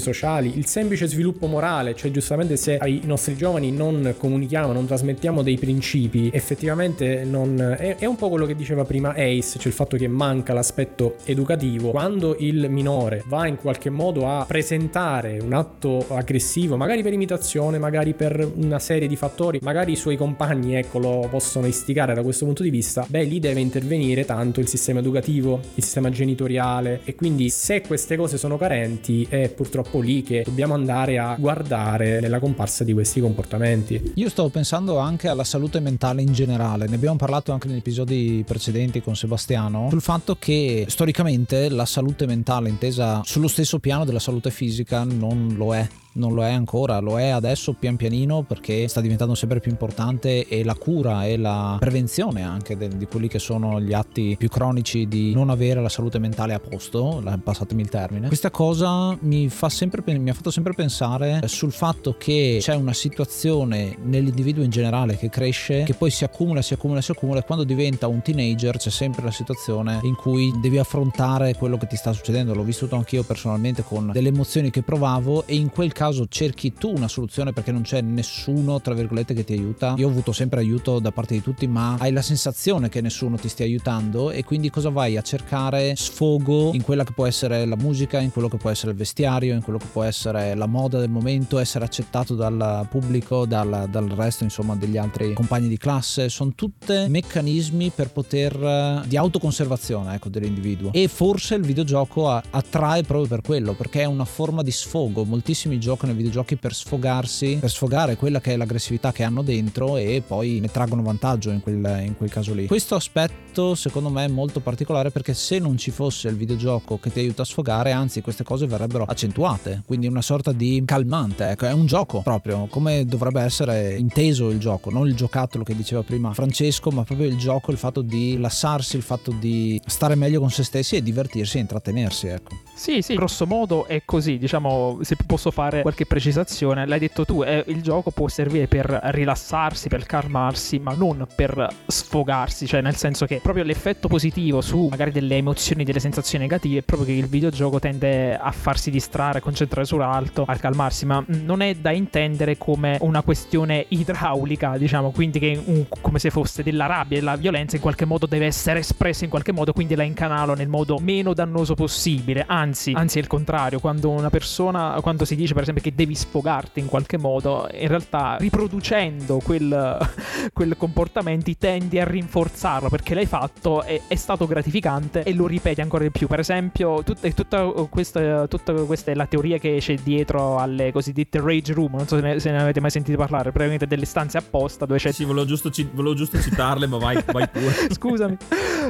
sociali, il semplice sviluppo morale, cioè giustamente se ai nostri giovani non comunichiamo, non trasmettiamo dei principi, effettivamente non è, è un po' quello che diceva prima Ace, cioè il fatto che manca l'aspetto educativo. Quando il minore va in qualche modo a presentare un atto aggressivo, magari per imitazione, magari per una serie di fattori, magari i suoi compagni ecco lo possono istigare da questo punto di vista, beh lì deve intervenire tanto il sistema educativo, il sistema genitoriale e quindi se queste cose sono carenti è purtroppo lì che dobbiamo andare a guardare nella comparsa di questi comportamenti. Io stavo pensando anche alla salute mentale in generale, ne abbiamo parlato anche negli episodi precedenti con Sebastiano, sul fatto che storicamente la salute mentale intesa sullo stesso piano della salute fisica non lo è non lo è ancora, lo è adesso pian pianino perché sta diventando sempre più importante e la cura e la prevenzione anche de, di quelli che sono gli atti più cronici di non avere la salute mentale a posto, passatemi il termine. Questa cosa mi, fa sempre, mi ha fatto sempre pensare sul fatto che c'è una situazione nell'individuo in generale che cresce, che poi si accumula, si accumula, si accumula e quando diventa un teenager c'è sempre la situazione in cui devi affrontare quello che ti sta succedendo. L'ho vissuto anch'io personalmente con delle emozioni che provavo e in quel caso caso cerchi tu una soluzione perché non c'è nessuno, tra virgolette, che ti aiuta. Io ho avuto sempre aiuto da parte di tutti, ma hai la sensazione che nessuno ti stia aiutando e quindi cosa vai a cercare? Sfogo in quella che può essere la musica, in quello che può essere il vestiario, in quello che può essere la moda del momento, essere accettato dal pubblico, dal, dal resto, insomma, degli altri compagni di classe. Sono tutte meccanismi per poter di autoconservazione, ecco, dell'individuo. E forse il videogioco attrae proprio per quello, perché è una forma di sfogo. Moltissimi giovani giocano i videogiochi per sfogarsi, per sfogare quella che è l'aggressività che hanno dentro e poi ne traggono vantaggio in quel, in quel caso lì. Questo aspetto secondo me è molto particolare perché se non ci fosse il videogioco che ti aiuta a sfogare, anzi queste cose verrebbero accentuate, quindi una sorta di calmante, ecco, è un gioco proprio, come dovrebbe essere inteso il gioco, non il giocattolo che diceva prima Francesco, ma proprio il gioco, il fatto di rilassarsi, il fatto di stare meglio con se stessi e divertirsi e intrattenersi, ecco. Sì, sì, grosso modo è così, diciamo, se posso fare qualche precisazione, l'hai detto tu, eh, il gioco può servire per rilassarsi, per calmarsi, ma non per sfogarsi, cioè nel senso che proprio l'effetto positivo su magari delle emozioni, delle sensazioni negative è proprio che il videogioco tende a farsi distrarre, a concentrare sull'alto, a calmarsi, ma non è da intendere come una questione idraulica, diciamo, quindi che un, come se fosse della rabbia e la violenza in qualche modo deve essere espressa in qualche modo, quindi la incanalo nel modo meno dannoso possibile, anzi, anzi è il contrario, quando una persona, quando si dice per esempio che devi sfogarti in qualche modo, in realtà riproducendo quel, quel comportamento tendi a rinforzarlo perché l'hai fatto, è, è, stato gratificante e lo ripeti ancora di più. Per esempio, tut, tutta, questa, tutta questa è la teoria che c'è dietro alle cosiddette rage room, non so se ne, se ne avete mai sentito parlare, praticamente delle stanze apposta dove c'è... Sì, volevo giusto, volevo giusto citarle, ma vai, vai pure. Scusami.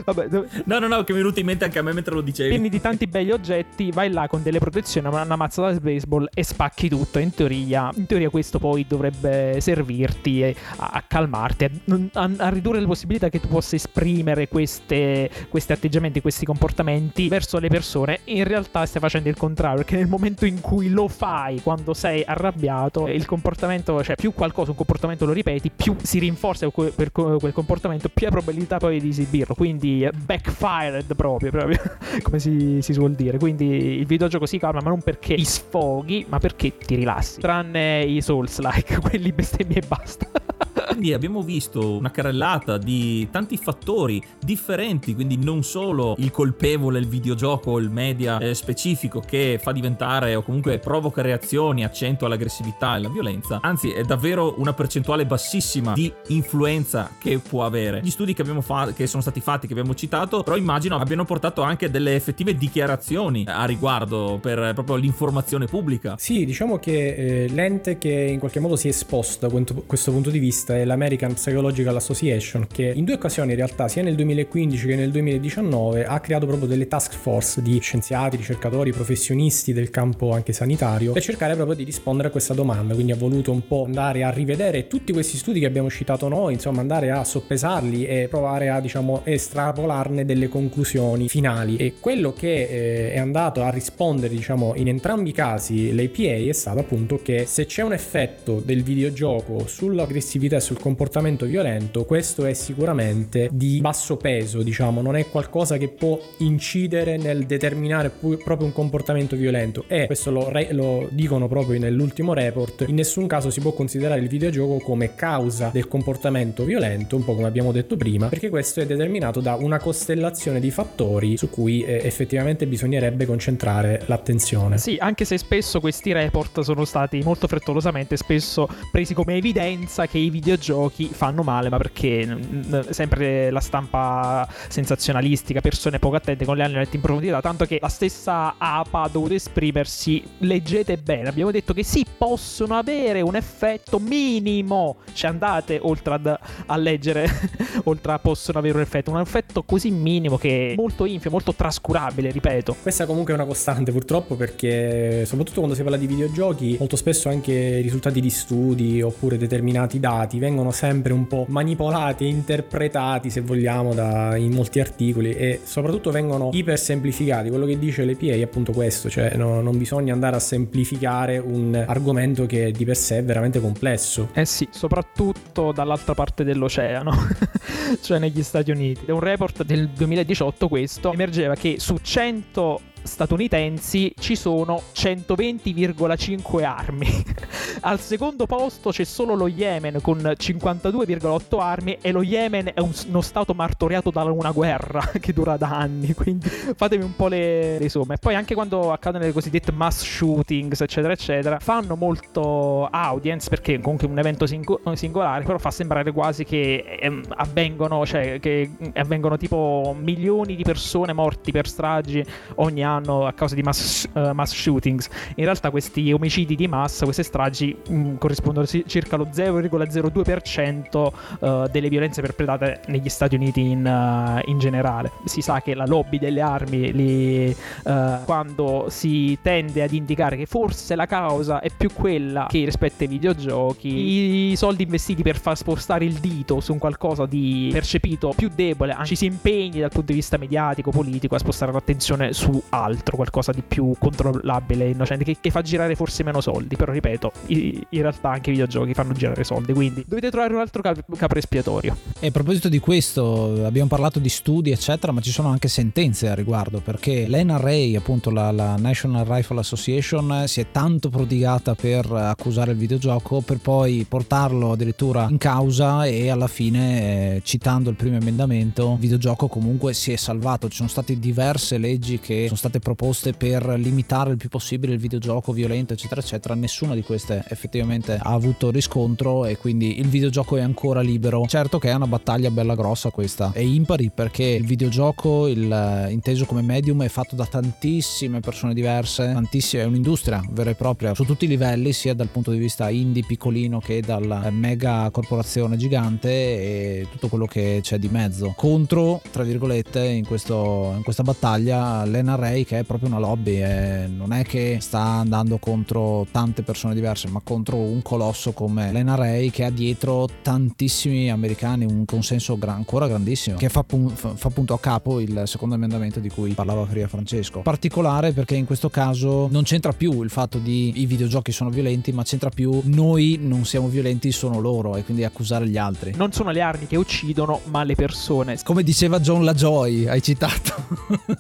Vabbè, dove... No, no, no, che mi è venuto in mente anche a me mentre lo dicevi. Pieni di tanti begli oggetti, vai là con delle protezioni, una mazzata da baseball e spacchi tutto. In teoria, in teoria questo poi dovrebbe servirti a, a calmarti, a, a, ridurre le possibilità che tu possa esprimere queste, questi atteggiamenti, questi comportamenti verso le persone. In realtà stai facendo il contrario, perché nel momento in cui lo fai, quando sei arrabbiato, il comportamento, cioè più qualcosa, un comportamento lo ripeti, più si rinforza quel, quel comportamento, più hai probabilità poi di esibirlo. Quindi backfired proprio, proprio come si, si suol dire. Quindi il videogioco si calma, ma non perché ti sfoghi, ma perché ti rilassi. Tranne i Souls-like, quelli bestemmi e basta. Quindi abbiamo visto una carrellata di tanti fattori differenti, quindi non solo il colpevole, il videogioco, il media eh, specifico che fa diventare o comunque provoca reazioni, accentua l'aggressività e la violenza, anzi è davvero una percentuale bassissima di influenza che può avere. Gli studi che, fa- che sono stati fatti, che abbiamo citato, però immagino abbiano portato anche delle effettive dichiarazioni a riguardo per proprio l'informazione pubblica. Sì, diciamo che eh, l'ente che in qualche modo si è esposto da questo punto di vista è l'American Psychological Association che in due occasioni in realtà sia nel 2015 che nel 2019 ha creato proprio delle task force di scienziati, ricercatori, professionisti del campo anche sanitario per cercare proprio di rispondere a questa domanda. Quindi ha voluto un po' andare a rivedere tutti questi studi che abbiamo citato noi insomma andare a soppesarli e provare a diciamo estrapolarne delle conclusioni finali. E quello che eh, è andato a rispondere diciamo in entrambi i casi l'APA è stato appunto che se c'è un effetto del videogioco sull'aggressività sul comportamento violento questo è sicuramente di basso peso diciamo. Non è qualcosa che può incidere nel determinare pu- proprio un comportamento violento. E questo lo, re- lo dicono proprio nell'ultimo report. In nessun caso si può considerare il videogioco come causa del comportamento violento un po' come abbiamo detto prima perché questo è determinato da una costellazione di fattori su cui eh, effettivamente bisognerebbe concentrare l'attenzione. Sì, anche se spesso questi report sono stati molto frettolosamente spesso presi come evidenza che i videogiochi fanno male, ma perché n- sempre la stampa sensazionalistica, persone poco attente con le hanno letto in profondità, tanto che la stessa APA ha dovuto esprimersi, leggete bene, abbiamo detto che sì, possono avere un effetto minimo, ci andate oltre ad, a leggere, oltre a possono avere un effetto, un effetto così minimo che è molto infio, molto trascurabile, ripeto. Questa comunque è una costante purtroppo perché soprattutto quando si parla di videogiochi molto spesso anche risultati di studi oppure determinati dati vengono sempre un po' manipolati interpretati se vogliamo da, in molti articoli e soprattutto vengono iper semplificati. Quello che dice l'EPA è appunto questo, cioè no, non bisogna andare a semplificare un argomento che di per sé è veramente complesso. Eh sì, soprattutto dall'altra parte dell'oceano, cioè negli Stati Uniti. Da un report del 2018 questo emergeva che su 100 statunitensi ci sono 120,5 armi. Al secondo posto c'è solo lo Yemen con 52,8 armi e lo Yemen è un, uno stato martoriato da una guerra che dura da anni, quindi fatemi un po' le, le somme. Poi anche quando accadono le cosiddette mass shootings, eccetera, eccetera, fanno molto audience perché comunque è un evento sing- singolare, però fa sembrare quasi che ehm, avvengono, cioè che avvengono tipo milioni di persone morti per stragi ogni anno a causa di mass, uh, mass shootings. In realtà questi omicidi di massa, queste stragi mh, mm, corrispondono circa lo 0,02% uh, delle violenze perpetrate negli Stati Uniti in, uh, in, generale. Si sa che la lobby delle armi li, quando si tende ad indicare che forse la causa è più quella che rispetto ai videogiochi, i soldi investiti per far spostare il dito su un qualcosa di percepito più debole, ci si impegni dal punto di vista mediatico, politico a spostare l'attenzione su altro, qualcosa di più controllabile e innocente, che, che, fa girare forse meno soldi. Però ripeto, i, in realtà anche i videogiochi fanno girare soldi, quindi dovete trovare un altro cap- capro espiatorio. E a proposito di questo, abbiamo parlato di studi, eccetera, ma ci sono anche sentenze a riguardo, perché l'NRA, appunto la, la National Rifle Association, si è tanto prodigata per accusare il videogioco, per poi portarlo addirittura in causa e alla fine, eh, citando il primo emendamento, il videogioco comunque si è salvato. Ci sono state diverse leggi che sono state proposte per limitare il più possibile il videogioco violento, eccetera, eccetera. Nessuna di queste effettivamente ha avuto riscontro e quindi il videogioco è ancora libero. Certo che è una battaglia bella grossa questa. È impari perché il videogioco, il, inteso come medium, è fatto da tantissime persone diverse, tantissime, è un'industria vera e propria su tutti i livelli, sia dal punto di vista indie piccolino che dalla mega corporazione gigante e tutto quello che c'è di mezzo. Contro, tra virgolette, in, questo, in questa battaglia l'NRA che è proprio una lobby, è, non è che sta andando contro tante persone diverse, ma contro un colosso come l'NRA che ha dietro tantissimi americani, un consenso gran, ancora grandissimo, che fa, pun- fa appunto a capo il secondo emendamento di cui parlava prima Francesco. Particolare perché in questo caso non c'entra più il fatto di i videogiochi sono violenti, ma c'entra più noi non siamo violenti, sono loro e quindi accusare gli altri. Non sono le armi che uccidono, ma le persone. Come diceva John LaJoy, hai citato.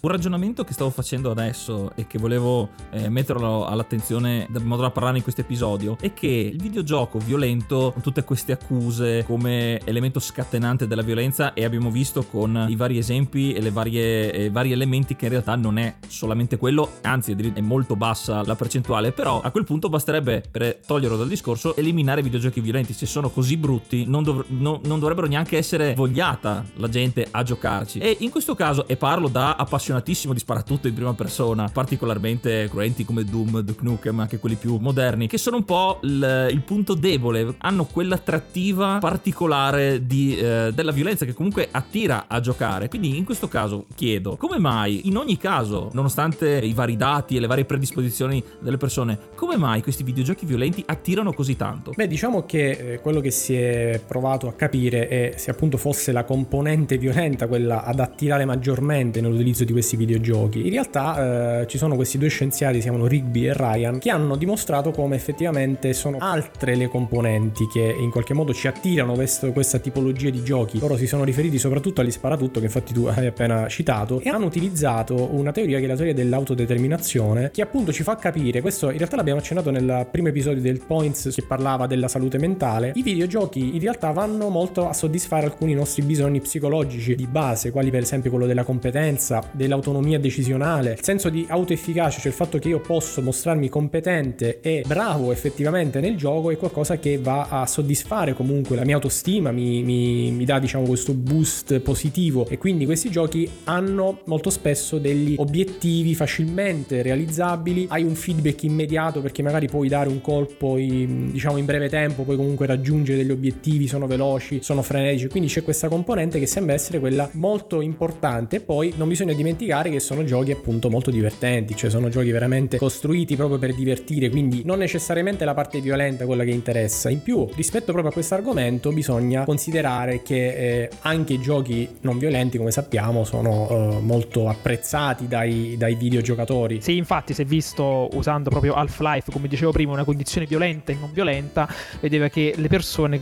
un ragionamento che stavo facendo adesso e che volevo eh, metterlo all'attenzione in modo da parlare in questo episodio è che il videogioco violento, con tutte queste accuse come elemento scatenante della violenza e abbiamo visto con i vari esempi e i eh, vari elementi che in realtà non è solamente quello, anzi è molto bassa la percentuale, però a quel punto basterebbe per toglierlo dal discorso eliminare i videogiochi violenti, se sono così brutti non, dov- no, non dovrebbero neanche essere vogliata la gente a giocarci. E in questo caso, e parlo da appassionatissimo di sparatutto in prima persona, particolarmente cruenti come Doom, Duke Nukem, anche quelli più moderni, che sono un po' il, il punto debole, hanno quell'attrattiva particolare di, eh, della violenza che comunque attira a giocare. Quindi in questo caso chiedo, come mai in ogni caso, nonostante i vari dati e le varie predisposizioni delle persone, come mai questi videogiochi violenti attirano così tanto? Beh, diciamo che eh, quello che si è provato a capire è se appunto fosse la componente violenta quella ad attirare maggiormente nell'utilizzo di questi videogiochi. In realtà eh, ci sono questi due scienziati, si chiamano Rigby e Ryan, che hanno dimostrato come effettivamente sono altre le componenti che in qualche modo ci attirano questo, questa tipologia di giochi. Loro si sono riferiti soprattutto agli sparatutto che infatti tu hai appena citato e hanno utilizzato una teoria che è la teoria dell'autodeterminazione che appunto ci fa capire, questo in realtà l'abbiamo accennato nel primo episodio del Points che parlava della salute mentale, i videogiochi in realtà vanno molto a soddisfare alcuni nostri bisogni psicologici di base, quali per esempio quello della competenza, dell'autonomia decisionale, il senso di autoefficacia, cioè il fatto che io posso mostrarmi competente e bravo effettivamente nel gioco è qualcosa che va a soddisfare comunque la mia autostima, mi, mi, mi dà diciamo questo boost positivo. E quindi questi giochi hanno molto spesso degli obiettivi facilmente realizzabili, hai un feedback immediato perché magari puoi dare un colpo in, diciamo in breve tempo, puoi comunque raggiungere degli obiettivi, sono veloci, sono frenetici, quindi c'è questa componente che sembra essere quella molto importante. E poi non bisogna dimenticare che sono giochi appunto molto divertenti, cioè sono giochi veramente costruiti proprio per divertire, quindi non necessariamente la parte violenta quella che interessa. In più, rispetto proprio a questo argomento, bisogna considerare che eh, anche i giochi non violenti, come sappiamo, sono eh, molto apprezzati dai, dai videogiocatori. Sì, infatti, si è visto usando proprio Half-Life, come dicevo prima, una condizione violenta e non violenta, vedeva che le persone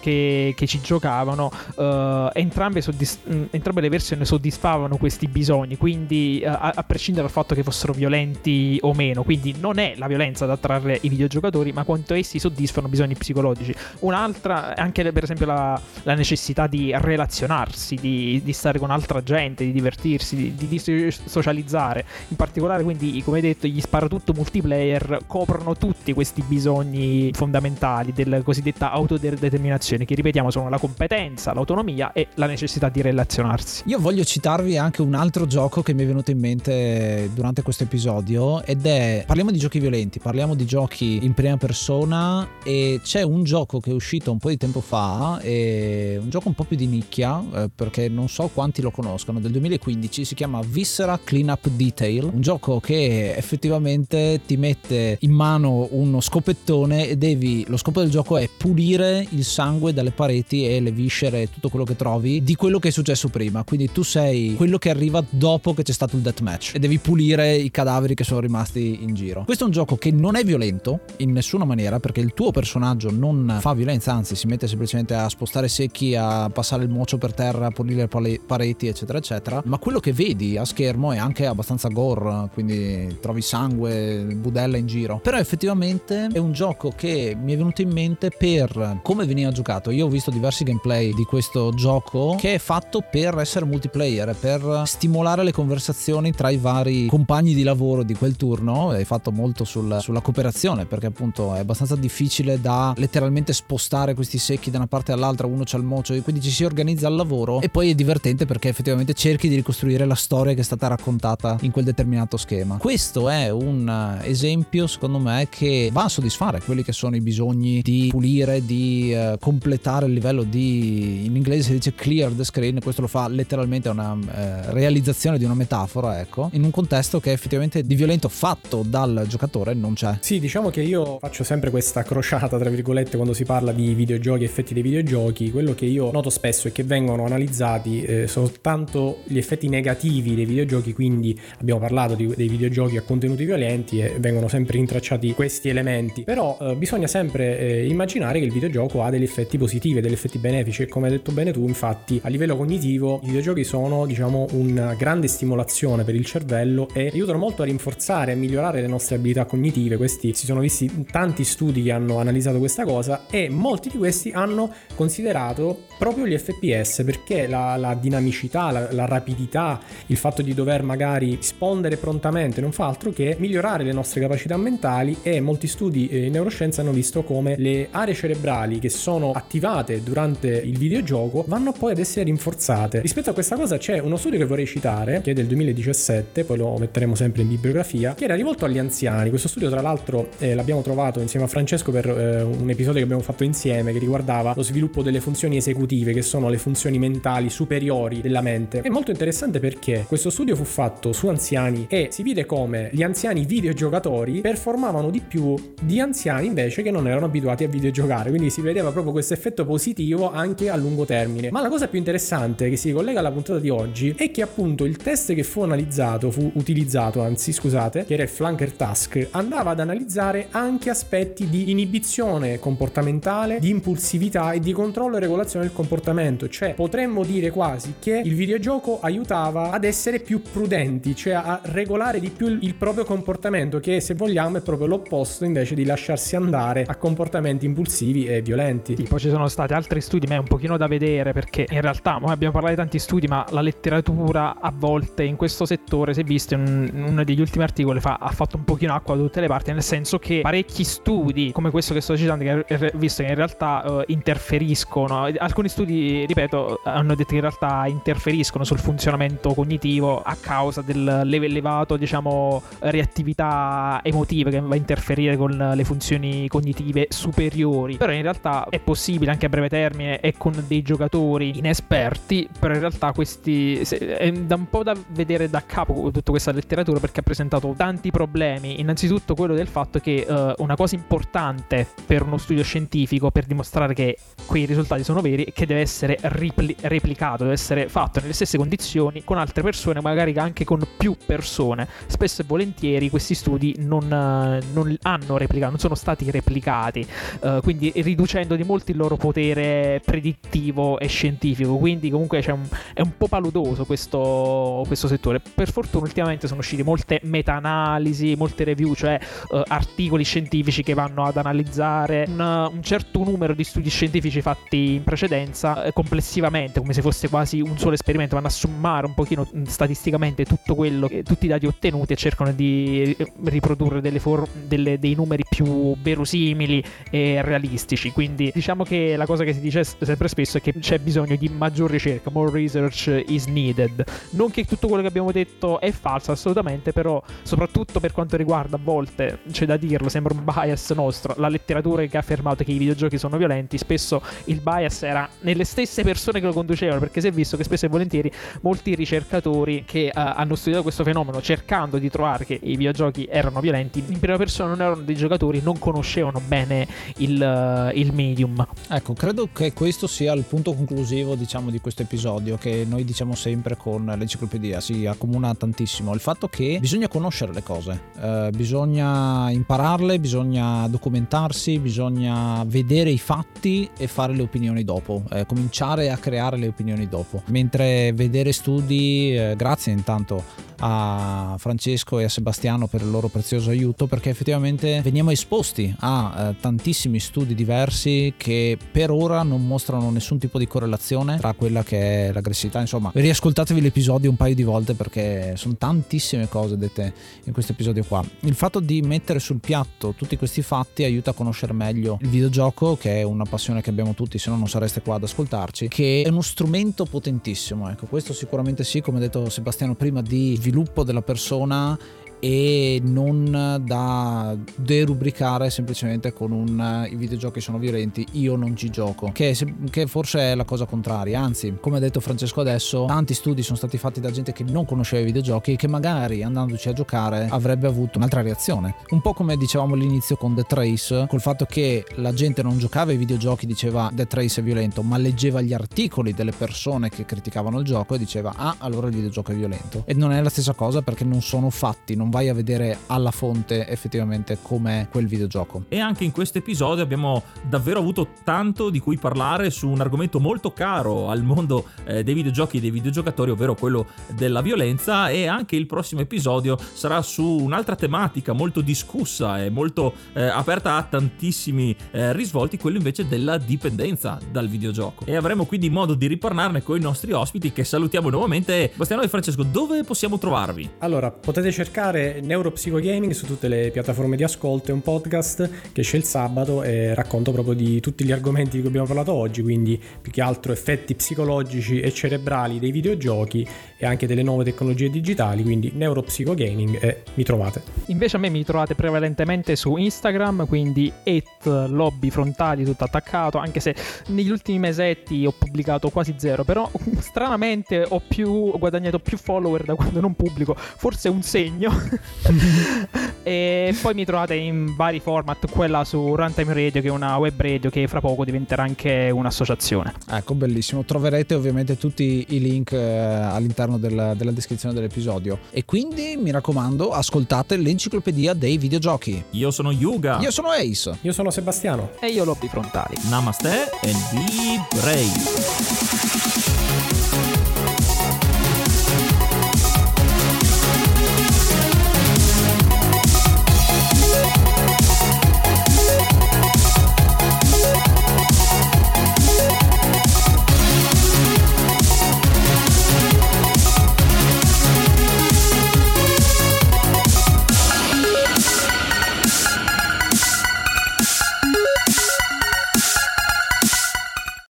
che, che ci giocavano, eh, entrambe, soddisf- entrambe, le versioni soddisfavano questi bisogni, quindi eh, a, prescindere dal fatto che fossero violenti o meno, quindi non è la violenza ad attrarre i videogiocatori giocatori, ma quanto essi soddisfano bisogni psicologici. Un'altra anche per esempio la, la necessità di relazionarsi, di, di, stare con altra gente, di divertirsi, di, di, di socializzare. In particolare, quindi, come detto, gli sparatutto multiplayer coprono tutti questi bisogni fondamentali della cosiddetta autodeterminazione, che ripetiamo sono la competenza, l'autonomia e la necessità di relazionarsi. Io voglio citarvi anche un altro gioco che mi è venuto in mente durante questo episodio ed è parliamo di giochi violenti, parliamo di giochi in prima persona e c'è un gioco che è uscito un po' di tempo fa, un gioco un po' più di nicchia eh, perché non so quanti lo conoscono, del 2015, si chiama Viscera Cleanup Detail, un gioco che effettivamente ti mette in mano uno scopettone e devi, lo scopo del gioco è pulire il sangue dalle pareti e le viscere tutto quello che trovi di quello che è successo prima, quindi tu sei quello che arriva dopo che c'è stato il deathmatch e devi pulire i cadaveri che sono rimasti in giro. Questo è un gioco che non è violento in nessuna maniera perché il tuo personaggio non fa violenza, anzi si mette semplicemente a spostare secchi, a passare il mocio per terra, a pulire le pareti, eccetera, eccetera. Ma quello che vedi a schermo è anche abbastanza gore, quindi trovi sangue, budella in giro. Però effettivamente è un gioco che mi è venuto in mente per come veniva giocato. Io ho visto diversi gameplay di questo gioco che è fatto per essere multiplayer, per stimolare le conversazioni tra i vari compagni di lavoro di quel turno. È fatto molto sul, sulla cooperazione perché appunto è abbastanza difficile da letteralmente spostare questi secchi da una parte all'altra, uno c'ha il mocio e quindi ci si organizza al lavoro e poi è divertente perché effettivamente cerchi di ricostruire la storia che è stata raccontata in quel determinato schema. Questo è un esempio secondo me che va a soddisfare quelli che sono i bisogni di pulire, di uh, completare il livello di in inglese si dice clear the screen, questo lo fa letteralmente una uh, realizzazione di una metafora, ecco, in un contesto che effettivamente di violento fatto dal giocatore non c'è. Sì, diciamo che io faccio sempre questa crociata tra virgolette quando si parla di videogiochi, effetti dei videogiochi, quello che io noto spesso è che vengono analizzati eh, soltanto gli effetti negativi dei videogiochi, quindi abbiamo parlato di, dei videogiochi a contenuti violenti e vengono sempre rintracciati questi elementi, però eh, bisogna sempre eh, immaginare che il videogioco ha degli effetti positivi, degli effetti benefici e come hai detto bene tu, infatti a livello cognitivo i videogiochi sono diciamo una grande stimolazione per il cervello e aiutano molto a rinforzare e migliorare le nostre abilità cognitive. Questi si sono visti tanti studi che hanno analizzato questa cosa e molti di questi hanno considerato proprio gli FPS perché la, la dinamicità, la, la, rapidità, il fatto di dover magari rispondere prontamente non fa altro che migliorare le nostre capacità mentali e molti studi eh, in neuroscienza hanno visto come le aree cerebrali che sono attivate durante il videogioco vanno poi ad essere rinforzate. Rispetto a questa cosa c'è uno studio che vorrei citare che è del 2017, poi lo metteremo sempre in bibliografia, che era rivolto agli anziani. Questo studio tra l'altro eh, l'abbiamo trovato insieme a Francesco per eh, un episodio che abbiamo fatto insieme che riguardava lo sviluppo delle funzioni esecutive, che sono le funzioni mentali superiori della mente. È molto interessante perché questo studio fu fatto su anziani e si vide come gli anziani videogiocatori performavano di più di anziani invece che non erano abituati a videogiocare, quindi si vedeva proprio questo effetto positivo anche a lungo termine. Ma la cosa più interessante che si collega alla puntata di oggi è che appunto il test che fu analizzato, fu utilizzato, anzi scusate, che era il flanker task, andava ad analizzare anche aspetti di inibizione comportamentale, di impulsività e di controllo e regolazione del comportamento, cioè potremmo dire quasi che il videogioco aiutava ad essere più prudenti, cioè a regolare di più il proprio comportamento, che se vogliamo è proprio l'opposto invece di lasciarsi andare a comportamenti impulsivi e violenti. Sì, poi ci sono stati altri studi, ma è un pochino da vedere perché in realtà abbiamo parlato di tanti studi, ma la letteratura a volte in questo settore, si è visto in uno degli ultimi articoli, fa, ha fatto un pochino acqua da tutte le parti, nel senso che parecchi studi, come questo che sto citando, che visto che in realtà uh, interferiscono, alcuni studi, ripeto, hanno detto che in realtà interferiscono sul funzionamento cognitivo a causa dell'elevato, diciamo, reattività emotiva che va a interferire con le funzioni cognitive superiori. Però in realtà è possibile anche a breve termine e con dei giocatori inesperti, però in realtà questi è da un po' da vedere da capo tutta questa letteratura perché ha presentato tanti problemi. Innanzitutto quello del fatto che uh, una cosa importante per uno studio scientifico per dimostrare che quei risultati sono veri è che deve essere ripli- replicato, deve essere fatto nelle stesse condizioni con altre persone, magari anche con più persone. Spesso e volentieri questi studi non, uh, non hanno replicato, non sono stati replicati, uh, quindi riducendo di molto il loro potere predittivo e scientifico. Quindi comunque un, è un po' paludoso questo, questo settore. Per fortuna ultimamente sono uscite molte meta-analisi, molte review, cioè uh, articoli scientifici che vanno ad analizzare un, un certo numero di studi scientifici fatti in precedenza eh, complessivamente, come se fosse quasi un solo esperimento, vanno a sommare un pochino mm, statisticamente tutto quello, tutti i dati ottenuti e cercano di riprodurre delle for- delle, dei numeri più verosimili e realistici. Quindi diciamo che la cosa che si dice sempre spesso è che c'è bisogno di maggior ricerca, more research is needed. Non che tutto quello che abbiamo detto è falso assolutamente, però soprattutto per quanto riguarda a volte, c'è da dirlo, sembra un bias nostro, la letteratura che ha affermato che i videogiochi sono violenti, spesso il bias era nelle stesse persone che lo conducevano, perché si è visto che spesso e volentieri molti ricercatori che uh, hanno studiato questo fenomeno cercando di trovare che i videogiochi erano violenti, in prima persona non erano dei giocatori, non conoscevano bene il, uh, il medium. Ecco, credo che questo sia il punto conclusivo, diciamo, di questo episodio, che noi diciamo sempre con l'enciclopedia, si accomuna tantissimo. Il fatto che bisogna conoscere le cose, uh, bisogna impararle, bisogna documentarsi, bisogna vedere i fatti e fare le opinioni dopo, eh, cominciare a creare le opinioni dopo. Mentre vedere studi, eh, grazie intanto a Francesco e a Sebastiano per il loro prezioso aiuto perché effettivamente veniamo esposti a eh, tantissimi studi diversi che per ora non mostrano nessun tipo di correlazione tra quella che è l'aggressività insomma riascoltatevi l'episodio un paio di volte perché sono tantissime cose dette in questo episodio qua. Il fatto di mettere sul piatto tutti questi fatti aiuta a conoscere meglio il videogioco che è una passione che abbiamo tutti se no non sareste qua ad ascoltarci che è uno strumento potentissimo ecco. Questo sicuramente sì come ha detto Sebastiano prima di sviluppo della persona e non da derubricare semplicemente con un i videogiochi sono violenti, io non ci gioco, che, che, forse è la cosa contraria, anzi come ha detto Francesco adesso, tanti studi sono stati fatti da gente che non conosceva i videogiochi e che magari andandoci a giocare avrebbe avuto un'altra reazione, un po' come dicevamo all'inizio con The Trace, col fatto che la gente non giocava ai videogiochi diceva The Trace è violento, ma leggeva gli articoli delle persone che criticavano il gioco e diceva ah allora il videogioco è violento. E non è la stessa cosa perché non sono fatti, non vai a vedere alla fonte effettivamente com'è quel videogioco. E anche in questo episodio abbiamo davvero avuto tanto di cui parlare su un argomento molto caro al mondo eh, dei videogiochi e dei videogiocatori, ovvero quello della violenza e anche il prossimo episodio sarà su un'altra tematica molto discussa e molto eh, aperta a tantissimi eh, risvolti, quello invece della dipendenza dal videogioco. E avremo quindi modo di riparlarne con i nostri ospiti che salutiamo nuovamente. Bastiano e Francesco, dove possiamo trovarvi? Allora, potete cercare ascoltare Neuropsico su tutte le piattaforme di ascolto, è un podcast che esce il sabato e racconto proprio di tutti gli argomenti di cui abbiamo parlato oggi, quindi più che altro effetti psicologici e cerebrali dei videogiochi e anche delle nuove tecnologie digitali, quindi Neuropsico e mi trovate. Invece a me mi trovate prevalentemente su Instagram, quindi et lobby frontali tutto attaccato, anche se negli ultimi mesetti ho pubblicato quasi zero, però stranamente ho, più, ho guadagnato più follower da quando non pubblico, forse è un segno. e poi mi trovate in vari format, quella su Runtime Radio che è una web radio che fra poco diventerà anche un'associazione. Ecco, bellissimo. Troverete ovviamente tutti i link eh, all'interno della, della descrizione dell'episodio. E quindi mi raccomando, ascoltate l'enciclopedia dei videogiochi. Io sono Yuga. Io sono Ace. Io sono Sebastiano. E io Lobby Frontali. Namaste and be brave.